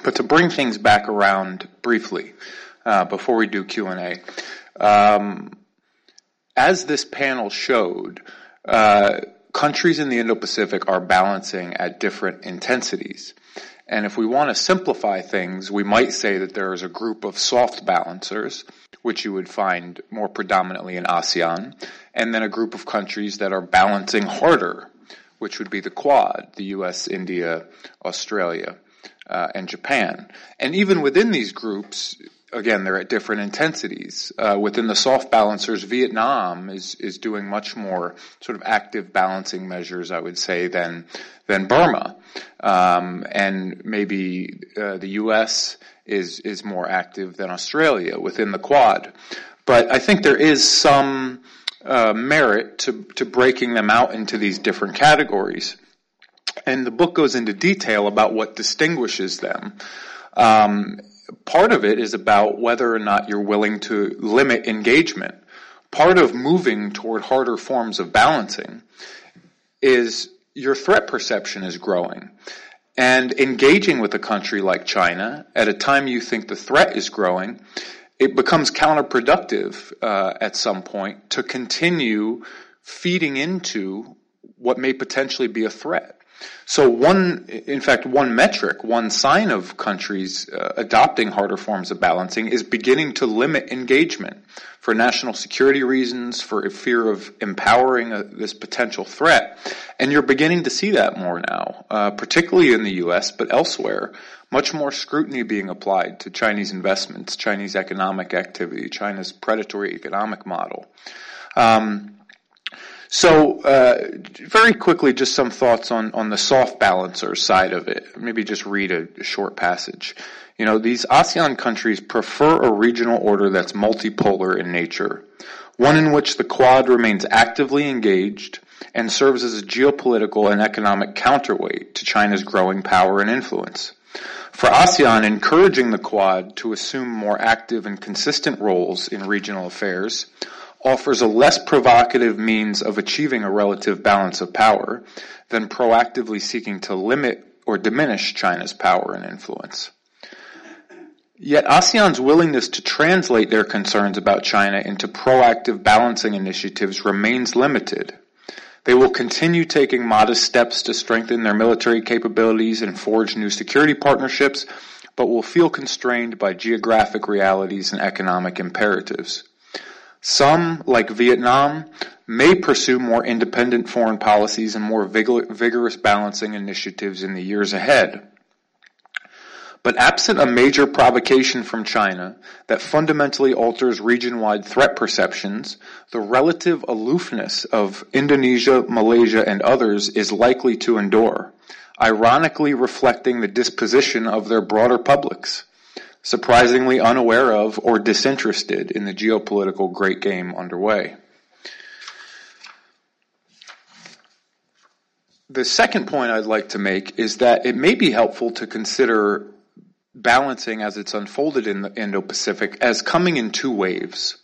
But to bring things back around briefly, uh, before we do Q&A, um, as this panel showed, uh, countries in the Indo-Pacific are balancing at different intensities. And if we want to simplify things, we might say that there is a group of soft balancers, which you would find more predominantly in ASEAN, and then a group of countries that are balancing harder, which would be the Quad, the US, India, Australia, uh, and Japan. And even within these groups, again, they're at different intensities. Uh, within the soft balancers, Vietnam is is doing much more sort of active balancing measures, I would say, than than Burma, um, and maybe uh, the U.S. is is more active than Australia within the Quad. But I think there is some uh, merit to to breaking them out into these different categories, and the book goes into detail about what distinguishes them. Um, part of it is about whether or not you're willing to limit engagement. Part of moving toward harder forms of balancing is your threat perception is growing. And engaging with a country like China at a time you think the threat is growing, it becomes counterproductive uh, at some point to continue feeding into what may potentially be a threat. So one, in fact, one metric, one sign of countries uh, adopting harder forms of balancing is beginning to limit engagement for national security reasons, for fear of empowering a, this potential threat. And you're beginning to see that more now, uh, particularly in the U.S., but elsewhere. Much more scrutiny being applied to Chinese investments, Chinese economic activity, China's predatory economic model. Um, so, uh, very quickly, just some thoughts on, on the soft balancer side of it. Maybe just read a, a short passage. You know, these ASEAN countries prefer a regional order that's multipolar in nature, one in which the Quad remains actively engaged and serves as a geopolitical and economic counterweight to China's growing power and influence. For ASEAN, encouraging the Quad to assume more active and consistent roles in regional affairs offers a less provocative means of achieving a relative balance of power than proactively seeking to limit or diminish China's power and influence. Yet ASEAN's willingness to translate their concerns about China into proactive balancing initiatives remains limited. They will continue taking modest steps to strengthen their military capabilities and forge new security partnerships, but will feel constrained by geographic realities and economic imperatives. Some, like Vietnam, may pursue more independent foreign policies and more vigorous balancing initiatives in the years ahead. But absent a major provocation from China that fundamentally alters region-wide threat perceptions, the relative aloofness of Indonesia, Malaysia, and others is likely to endure, ironically reflecting the disposition of their broader publics surprisingly unaware of or disinterested in the geopolitical great game underway. The second point I'd like to make is that it may be helpful to consider balancing as it's unfolded in the Indo-Pacific as coming in two waves.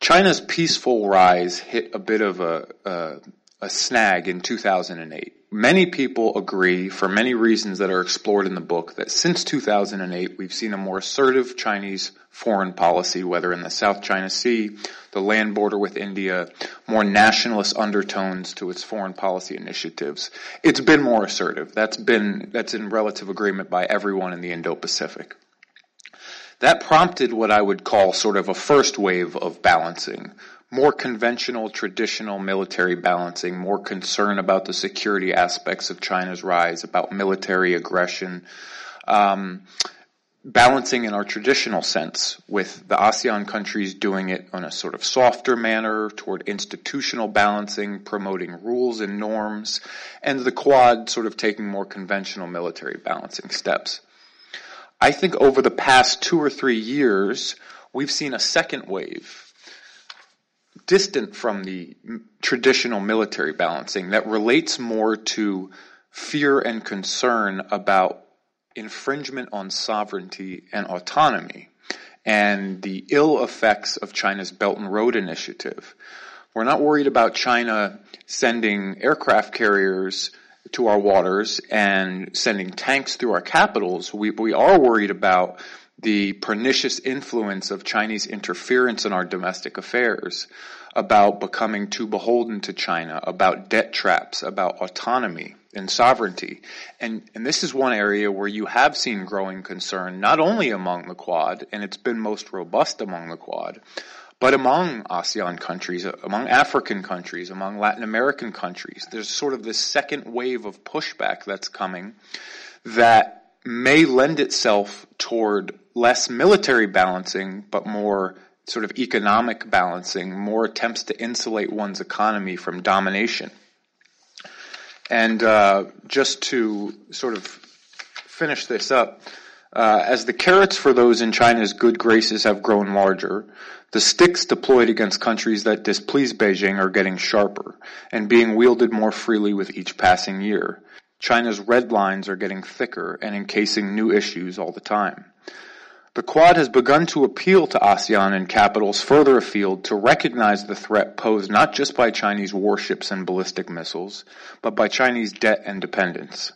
China's peaceful rise hit a bit of a, a, a snag in 2008 many people agree, for many reasons that are explored in the book, that since 2008 we've seen a more assertive Chinese foreign policy, whether in the South China Sea, the land border with India, more nationalist undertones to its foreign policy initiatives. It's been more assertive. That's been, that's in relative agreement by everyone in the Indo-Pacific. That prompted what I would call sort of a first wave of balancing, more conventional, traditional military balancing, more concern about the security aspects of China's rise, about military aggression, um, balancing in our traditional sense, with the ASEAN countries doing it on a sort of softer manner toward institutional balancing, promoting rules and norms, and the Quad sort of taking more conventional military balancing steps. I think over the past two or three years, we've seen a second wave distant from the traditional military balancing that relates more to fear and concern about infringement on sovereignty and autonomy and the ill effects of China's Belt and Road Initiative. We're not worried about China sending aircraft carriers to our waters and sending tanks through our capitals. We, we are worried about the pernicious influence of Chinese interference in our domestic affairs, about becoming too beholden to China, about debt traps, about autonomy and sovereignty. And, and this is one area where you have seen growing concern, not only among the Quad, and it's been most robust among the Quad, but among ASEAN countries, among African countries, among Latin American countries. There's sort of this second wave of pushback that's coming that may lend itself toward less military balancing, but more sort of economic balancing, more attempts to insulate one's economy from domination. And uh, just to sort of finish this up, uh, as the carrots for those in China's good graces have grown larger, the sticks deployed against countries that displease Beijing are getting sharper and being wielded more freely with each passing year. China's red lines are getting thicker and encasing new issues all the time. The Quad has begun to appeal to ASEAN and capitals further afield to recognize the threat posed not just by Chinese warships and ballistic missiles, but by Chinese debt and dependence.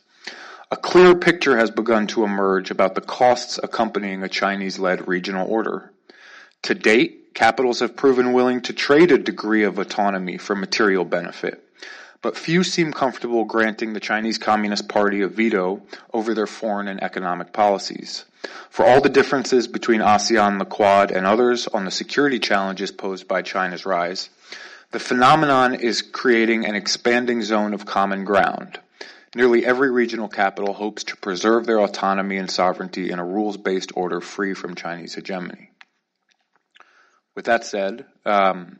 A clear picture has begun to emerge about the costs accompanying a Chinese-led regional order. To date, capitals have proven willing to trade a degree of autonomy for material benefit but few seem comfortable granting the Chinese Communist Party a veto over their foreign and economic policies. For all the differences between ASEAN, the Quad, and others on the security challenges posed by China's rise, the phenomenon is creating an expanding zone of common ground. Nearly every regional capital hopes to preserve their autonomy and sovereignty in a rules-based order free from Chinese hegemony. With that said, um,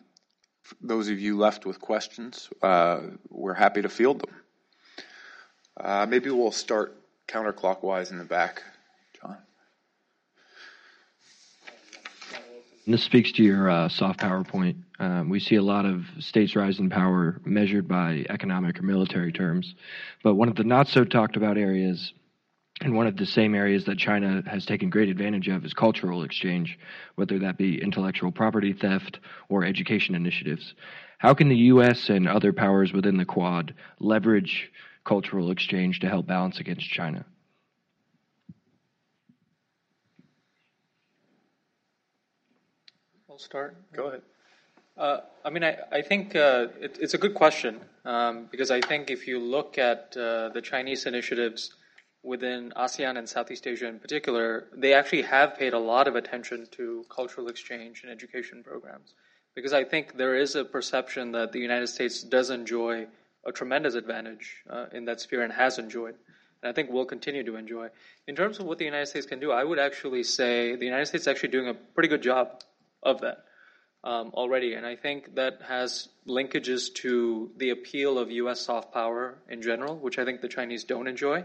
those of you left with questions, uh, we're happy to field them. Uh, maybe we'll start counterclockwise in the back, This speaks to your uh, soft power point. Um, we see a lot of states rise in power measured by economic or military terms, but one of the not so talked about areas and one of the same areas that China has taken great advantage of is cultural exchange, whether that be intellectual property theft or education initiatives. How can the U.S. and other powers within the Quad leverage cultural exchange to help balance against China? I'll start. Go ahead. Uh, I mean, I, I think uh, it, it's a good question um, because I think if you look at uh, the Chinese initiatives within ASEAN and Southeast Asia in particular, they actually have paid a lot of attention to cultural exchange and education programs. Because I think there is a perception that the United States does enjoy a tremendous advantage uh, in that sphere and has enjoyed. And I think will continue to enjoy. In terms of what the United States can do, I would actually say the United States is actually doing a pretty good job of that um, already. And I think that has linkages to the appeal of U.S. soft power in general, which I think the Chinese don't enjoy.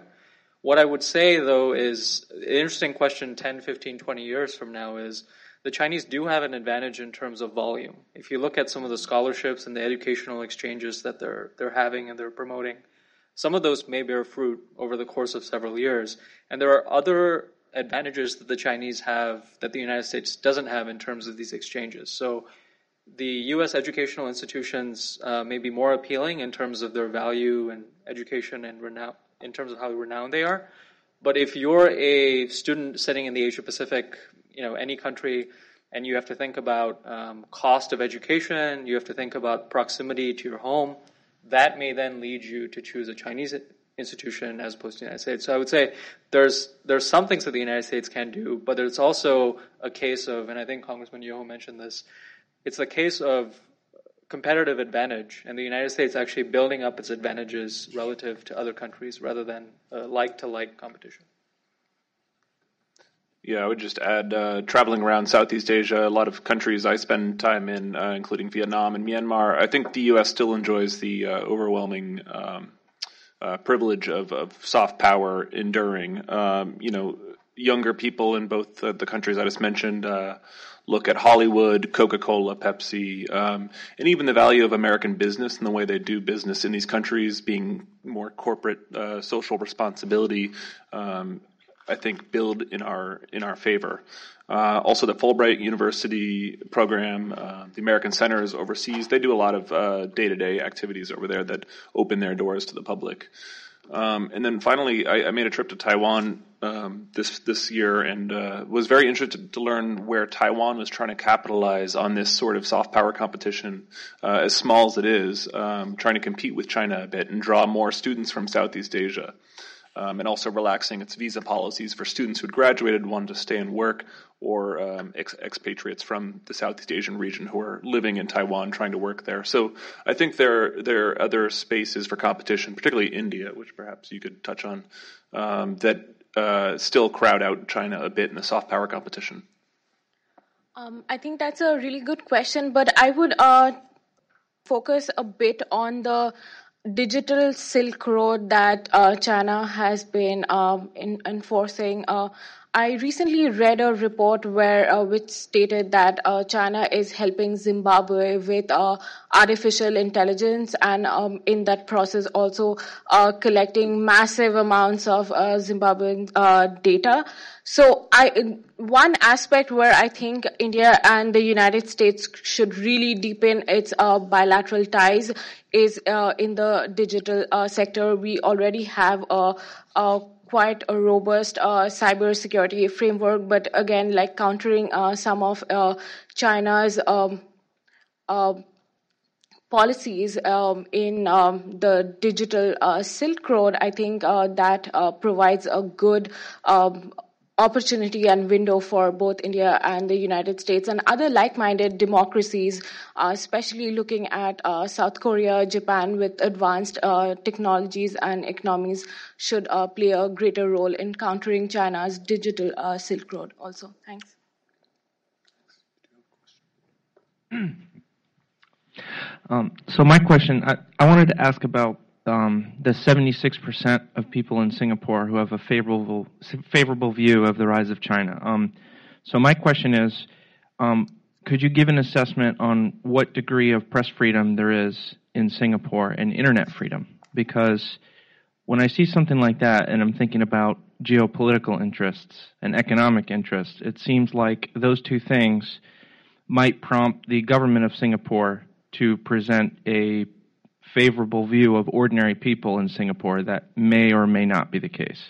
What I would say, though, is an interesting question 10, 15, 20 years from now is the Chinese do have an advantage in terms of volume. If you look at some of the scholarships and the educational exchanges that they're, they're having and they're promoting, some of those may bear fruit over the course of several years. And there are other advantages that the Chinese have that the United States doesn't have in terms of these exchanges. So the U.S. educational institutions uh, may be more appealing in terms of their value and education and renown, in terms of how renowned they are. But if you're a student sitting in the Asia Pacific, you know, any country, and you have to think about um, cost of education, you have to think about proximity to your home, that may then lead you to choose a Chinese institution as opposed to the United States. So I would say there's there's some things that the United States can do, but it's also a case of, and I think Congressman Yoho mentioned this, it's a case of competitive advantage, and the United States actually building up its advantages relative to other countries rather than like to like competition. Yeah, I would just add uh, traveling around Southeast Asia, a lot of countries I spend time in, uh, including Vietnam and Myanmar. I think the U.S. still enjoys the uh, overwhelming um, uh, privilege of, of, soft power enduring. Um, you know, younger people in both the countries I just mentioned uh, look at Hollywood, Coca Cola, Pepsi, um, and even the value of American business and the way they do business in these countries being more corporate uh, social responsibility. Um, I think build in our in our favor. Uh, also, the Fulbright University program, uh, the American Centers overseas, they do a lot of day to day activities over there that open their doors to the public. Um, and then finally, I, I, made a trip to Taiwan um, this this year and uh, was very interested to learn where Taiwan was trying to capitalize on this sort of soft power competition, uh, as small as it is, um, trying to compete with China a bit and draw more students from Southeast Asia um, and also relaxing its visa policies for students who had graduated wanted to stay and work, or um, ex- expatriates from the Southeast Asian region who are living in Taiwan trying to work there. So I think there there are other spaces for competition, particularly India, which perhaps you could touch on, um, that uh, still crowd out China a bit in the soft power competition. Um, I think that's a really good question, but I would uh, focus a bit on the digital Silk Road that uh, China has been um, in, enforcing, uh, I recently read a report where uh, which stated that uh, China is helping Zimbabwe with uh, artificial intelligence, and um, in that process also uh, collecting massive amounts of uh, Zimbabwean uh, data. So, I one aspect where I think India and the United States should really deepen its bilateral ties is in the digital sector. We already have a, quite a robust uh, cybersecurity framework, but again, like countering uh, some of uh, China's um, uh, policies um, in um, the digital uh, Silk Road, I think uh, that provides a good um, opportunity and window for both India and the United States and other like-minded democracies, uh, especially looking at uh, South Korea, Japan with advanced uh, technologies and economies should uh, play a greater role in countering China's digital uh, Silk Road also. Thanks. Um, so my question, I, I wanted to ask about um, the 76% of people in Singapore who have a favorable favorable view of the rise of China. Um, so my question is, um, could you give an assessment on what degree of press freedom there is in Singapore and internet freedom? Because when I see something like that and I'm thinking about geopolitical interests and economic interests, it seems like those two things might prompt the government of Singapore to present a favorable view of ordinary people in Singapore that may or may not be the case?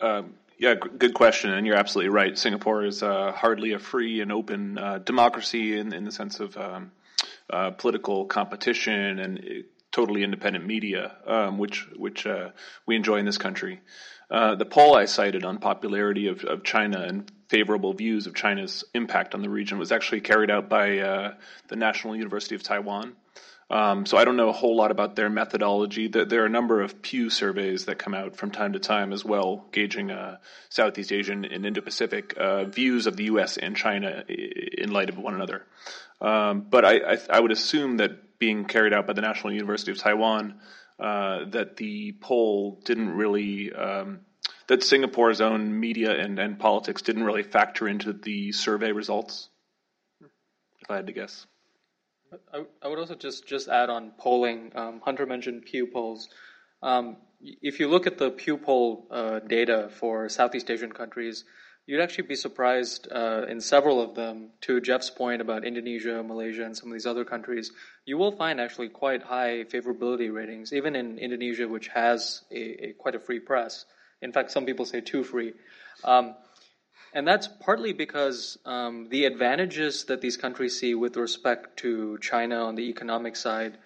Um, yeah, good question, and you're absolutely right. Singapore is uh, hardly a free and open uh, democracy in, in the sense of um, uh, political competition and uh, totally independent media, um, which which uh, we enjoy in this country. The poll I cited on popularity of, of China and favorable views of China's impact on the region was actually carried out by the National University of Taiwan. Um, so I don't know a whole lot about their methodology. There are a number of Pew surveys that come out from time to time as well, gauging uh, Southeast Asian and Indo-Pacific uh, views of the U.S. and China in light of one another. Um, but I, I, I, would assume that being carried out by the National University of Taiwan, uh, that the poll didn't really, um, that Singapore's own media and, and politics didn't really factor into the survey results. If I had to guess. I, I would also just, just add on polling. Um, Hunter mentioned Pew polls. Um, if you look at the Pew poll uh, data for Southeast Asian countries, you'd actually be surprised uh, in several of them. To Jeff's point about Indonesia, Malaysia, and some of these other countries, you will find actually quite high favorability ratings, even in Indonesia, which has a, a quite a free press. In fact, some people say too free. Um, and that's partly because um, the advantages that these countries see with respect to China on the economic side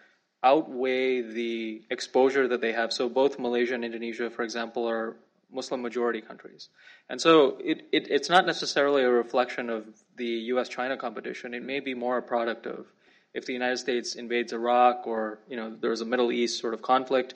outweigh the exposure that they have. So both Malaysia and Indonesia, for example, are Muslim majority countries. And so it, it, it's not necessarily a reflection of the US China competition. It may be more a product of if the United States invades Iraq or you know there's a Middle East sort of conflict,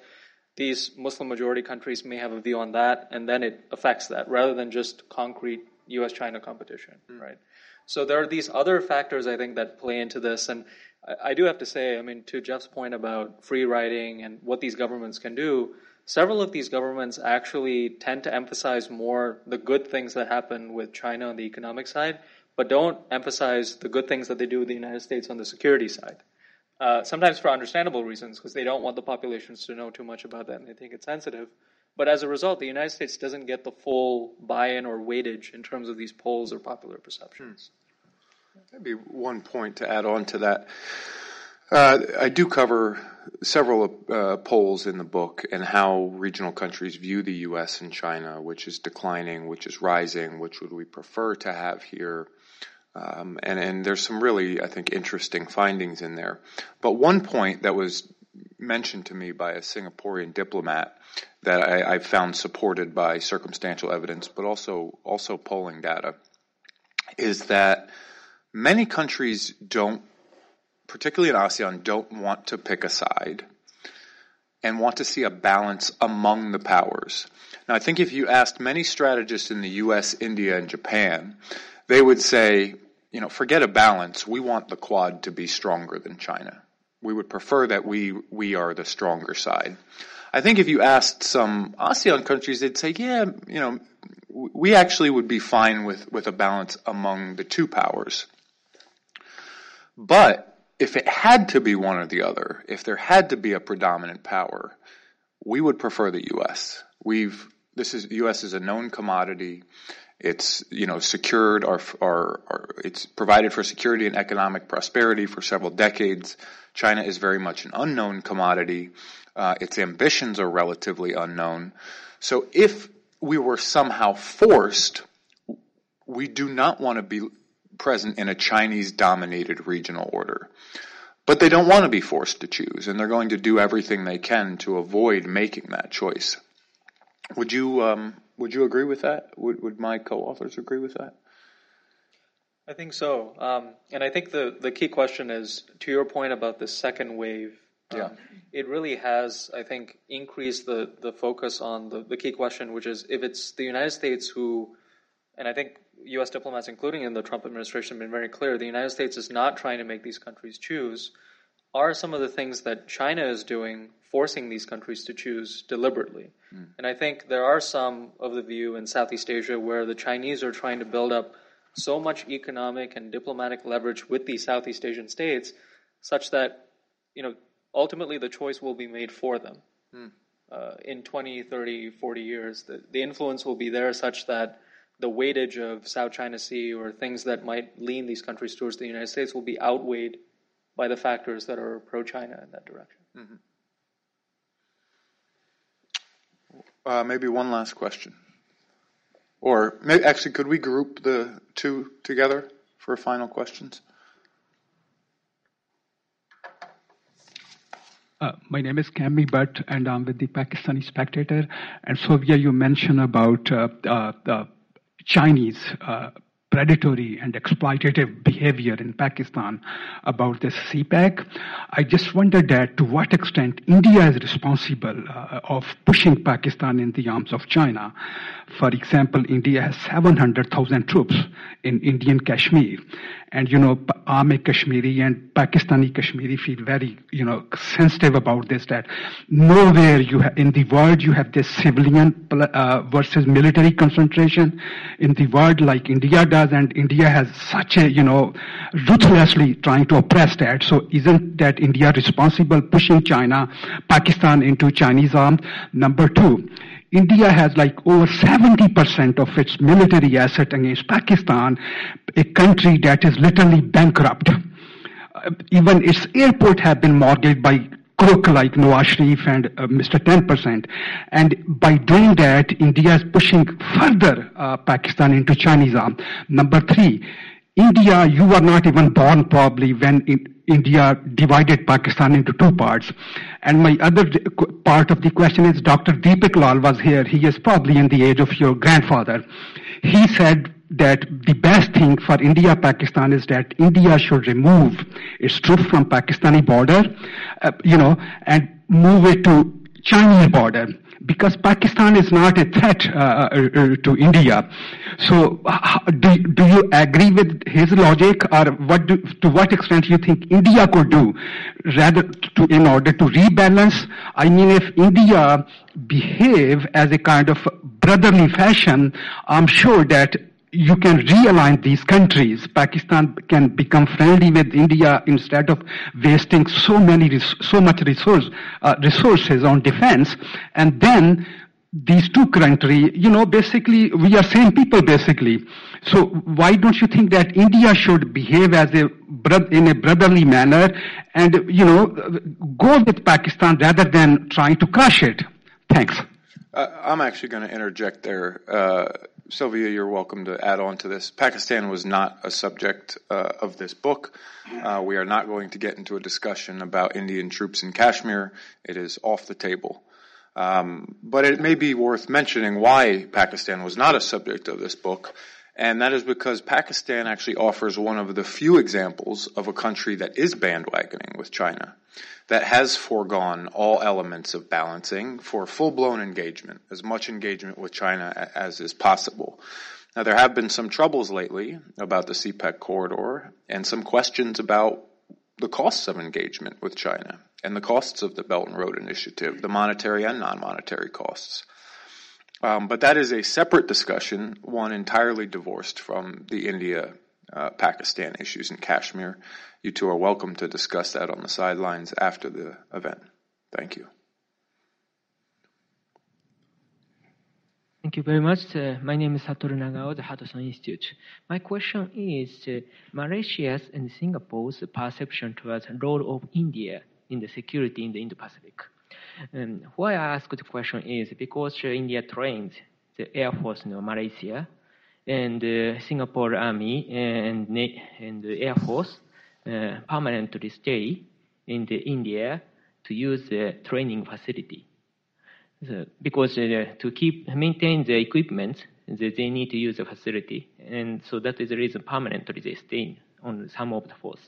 these Muslim majority countries may have a view on that, and then it affects that rather than just concrete U.S. China competition, mm. right? So there are these other factors I think that play into this, and I, I, do have to say, I mean, to Jeff's point about free riding and what these governments can do, several of these governments actually tend to emphasize more the good things that happen with China on the economic side, but don't emphasize the good things that they do with the United States on the security side. Uh, sometimes for understandable reasons, because they don't want the populations to know too much about that and they think it's sensitive. But as a result, the United States doesn't get the full buy-in or weightage in terms of these polls or popular perceptions. Maybe one point to add on to that. Uh, I do cover several uh, polls in the book and how regional countries view the U.S. and China, which is declining, which is rising, which would we prefer to have here. Um, and, and there's some really, I think, interesting findings in there. But one point that was mentioned to me by a Singaporean diplomat that I, I found supported by circumstantial evidence, but also also polling data, is that many countries don't, particularly in ASEAN, don't want to pick a side and want to see a balance among the powers. Now, I think if you asked many strategists in the U.S., India, and Japan, they would say, you know, forget a balance. We want the Quad to be stronger than China. We would prefer that we we are the stronger side. I think if you asked some ASEAN countries, they'd say, yeah, you know, we actually would be fine with, with a balance among the two powers. But if it had to be one or the other, if there had to be a predominant power, we would prefer the U.S. We've this is the U.S. is a known commodity. It's you know secured our, our, our it's provided for security and economic prosperity for several decades. China is very much an unknown commodity. Uh, its ambitions are relatively unknown. So if we were somehow forced, we do not want to be present in a Chinese dominated regional order. But they don't want to be forced to choose, and they're going to do everything they can to avoid making that choice. Would you um, would you agree with that? Would would my co-authors agree with that? I think so, um, and I think the the key question is to your point about the second wave. Um, yeah. It really has, I think, increased the the focus on the the key question, which is if it's the United States who, and I think U.S. diplomats, including in the Trump administration, have been very clear. The United States is not trying to make these countries choose. Are some of the things that China is doing forcing these countries to choose deliberately? Mm. And I think there are some of the view in Southeast Asia where the Chinese are trying to build up so much economic and diplomatic leverage with these Southeast Asian states, such that you know ultimately the choice will be made for them. Mm. Uh, in 20, 30, 40 years, the, the influence will be there such that the weightage of South China Sea or things that might lean these countries towards the United States will be outweighed by the factors that are pro China in that direction. Mm-hmm. Uh, maybe one last question. Or maybe, actually, could we group the two together for final questions? Uh, my name is Kami Butt, and I'm with the Pakistani Spectator. And Sylvia, you mentioned about uh, uh, the Chinese uh, predatory and exploitative behavior in Pakistan about this CPEC. I just wondered that to what extent India is responsible uh, of pushing Pakistan in the arms of China. For example, India has 700,000 troops in Indian Kashmir. And, you know, Army Kashmiri and Pakistani Kashmiri feel very, you know, sensitive about this, that nowhere you ha- in the world you have this civilian uh, versus military concentration in the world like India does, and India has such a, you know, ruthlessly trying to oppress that. So isn't that India responsible pushing China, Pakistan into Chinese arms? Number two, India has like over 70% of its military asset against Pakistan, a country that is literally bankrupt. Uh, even its airport have been mortgaged by crook like Nawaz Sharif and uh, Mr. 10%. And by doing that, India is pushing further uh, Pakistan into Chinese arm. Number three, India, you were not even born probably when India divided Pakistan into two parts. And my other part of the question is Dr. Deepak Lal was here. He is probably in the age of your grandfather. He said that the best thing for India Pakistan is that India should remove its troops from Pakistani border, uh, you know, and move it to Chinese border because Pakistan is not a threat uh, uh, uh to India. So, do, do you agree with his logic, or what do, to what extent you think India could do, rather to in order to rebalance? I mean, if India behave as a kind of brotherly fashion, I'm sure that you can realign these countries. Pakistan can become friendly with India instead of wasting so many, so much resource, uh, resources on defense. And then these two countries, you know, basically we are same people basically. So why don't you think that India should behave as a in a brotherly manner and you know go with Pakistan rather than trying to crush it? Thanks. Uh, I'm actually going to interject there. Uh, Sylvia, you're welcome to add on to this. Pakistan was not a subject uh, of this book. Uh, we are not going to get into a discussion about Indian troops in Kashmir. It is off the table. Um, but it may be worth mentioning why Pakistan was not a subject of this book, and that is because Pakistan actually offers one of the few examples of a country that is bandwagoning with China that has foregone all elements of balancing for full blown engagement, as much engagement with China as is possible. Now, there have been some troubles lately about the CPEC corridor and some questions about the costs of engagement with China and the costs of the Belt and Road Initiative, the monetary and non monetary costs. Um, but that is a separate discussion, one entirely divorced from the India uh, Pakistan issues in Kashmir. You two are welcome to discuss that on the sidelines after the event. Thank you. Thank you very much. Uh, my name is Satoru Nagao, the Hudson Institute. My question is uh, Malaysia's and Singapore's perception towards the role of India in the security in the Indo-Pacific. Um, why I ask the question is because uh, India trains the Air Force in Malaysia and uh, Singapore Army and, and the Air Force uh, permanently stay in the India to use the training facility. So, because uh, to keep maintain the equipment, they, they need to use the facility, and so that is the reason permanently they stay on some of the force.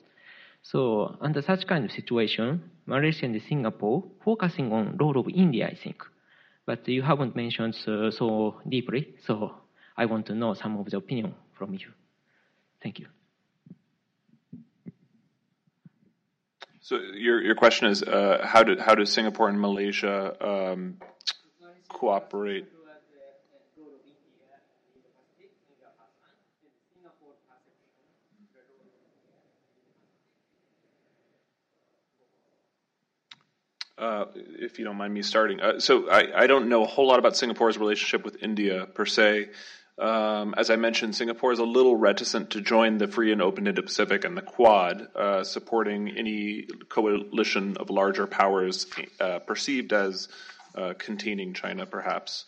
So under such kind of situation, Malaysia and Singapore focusing on role of India, I think, but you haven't mentioned so, so deeply. So I want to know some of the opinion from you. Thank you. So your your question is uh, how do how does Singapore and Malaysia um, cooperate? Uh, if you don't mind me starting. Uh, so I, I, don't know a whole lot about Singapore's relationship with India per se. Um, as I mentioned, Singapore is a little reticent to join the free and open Indo-Pacific and the Quad, uh, supporting any coalition of larger powers uh, perceived as uh, containing China, perhaps.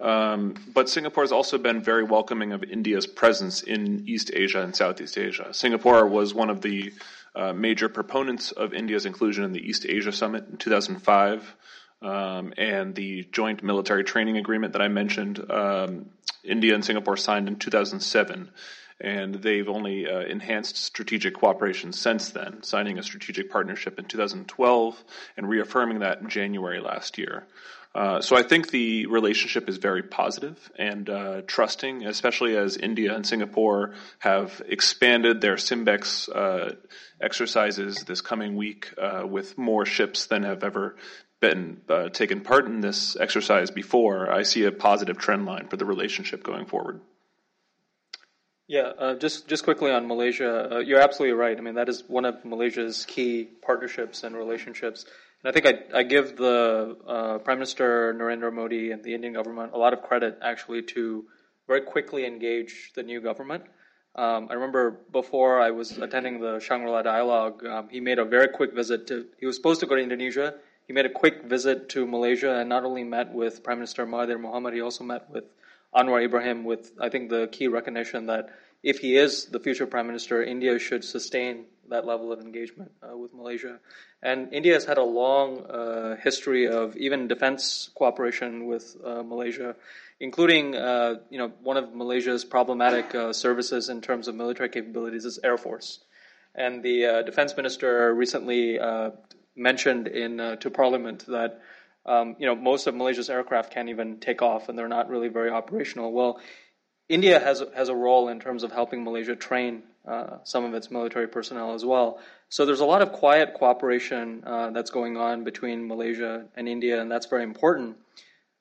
Um, but Singapore has also been very welcoming of India's presence in East Asia and Southeast Asia. Singapore was one of the uh, major proponents of India's inclusion in the East Asia Summit in 2005. Um, and the joint military training agreement that I mentioned, um, India and Singapore signed in 2007. And they've only uh, enhanced strategic cooperation since then, signing a strategic partnership in 2012 and reaffirming that in January last year. Uh, so I think the relationship is very positive and uh, trusting, especially as India and Singapore have expanded their Simbex uh, exercises this coming week uh, with more ships than have ever been uh, taken part in this exercise before. I see a positive trend line for the relationship going forward. Yeah, just just quickly on Malaysia, you're absolutely right. I mean, that is one of Malaysia's key partnerships and relationships. And I think I, I give the uh, Prime Minister Narendra Modi and the Indian government a lot of credit actually to very quickly engage the new government. Um, I remember before I was attending the Shangri-La dialogue, um, he made a very quick visit to, he was supposed to go to Indonesia. He made a quick visit to Malaysia and not only met with Prime Minister Mahathir Mohamad, he also met with Anwar Ibrahim with, I think, the key recognition that if he is the future Prime Minister, India should sustain that level of engagement uh, with Malaysia. And India has had a long uh, history of even defense cooperation with uh, Malaysia, including, uh, you know, one of Malaysia's problematic uh, services in terms of military capabilities is Air Force. And the uh, defense minister recently mentioned in to Parliament that. Um, you know, most of Malaysia's aircraft can't even take off, and they're not really very operational. Well, India has has a role in terms of helping Malaysia train uh, some of its military personnel as well. So there's a lot of quiet cooperation uh, that's going on between Malaysia and India, and that's very important.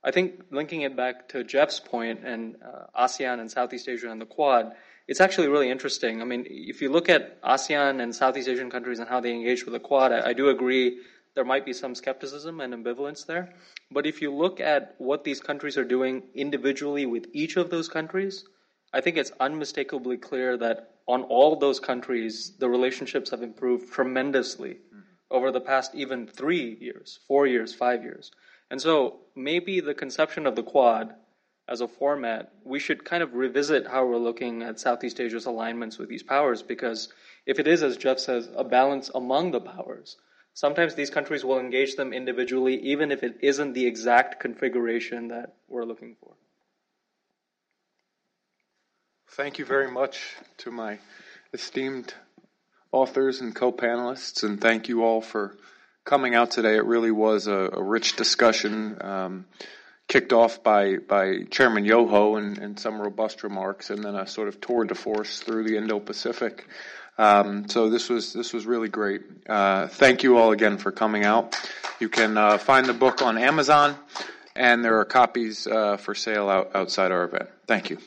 I think linking it back to Jeff's point and uh, ASEAN and Southeast Asia and the Quad, it's actually really interesting. I mean, if you look at ASEAN and Southeast Asian countries and how they engage with the Quad, I, I do agree there might be some skepticism and ambivalence there. But if you look at what these countries are doing individually with each of those countries, I think it's unmistakably clear that on all those countries, the relationships have improved tremendously mm-hmm. over the past even three years, four years, five years. And so maybe the conception of the Quad as a format, we should kind of revisit how we're looking at Southeast Asia's alignments with these powers because if it is, as Jeff says, a balance among the powers, Sometimes these countries will engage them individually, even if it isn't the exact configuration that we're looking for. Thank you very much to my esteemed authors and co panelists, and thank you all for coming out today. It really was a, a rich discussion. Um, kicked off by, by Chairman Yoho and, and, some robust remarks, and then a sort of tour de force through the Indo-Pacific. Um, so this was this was really great. Uh, thank you all again for coming out. You can uh, find the book on Amazon. and there are copies uh, for sale out, outside our event. Thank you.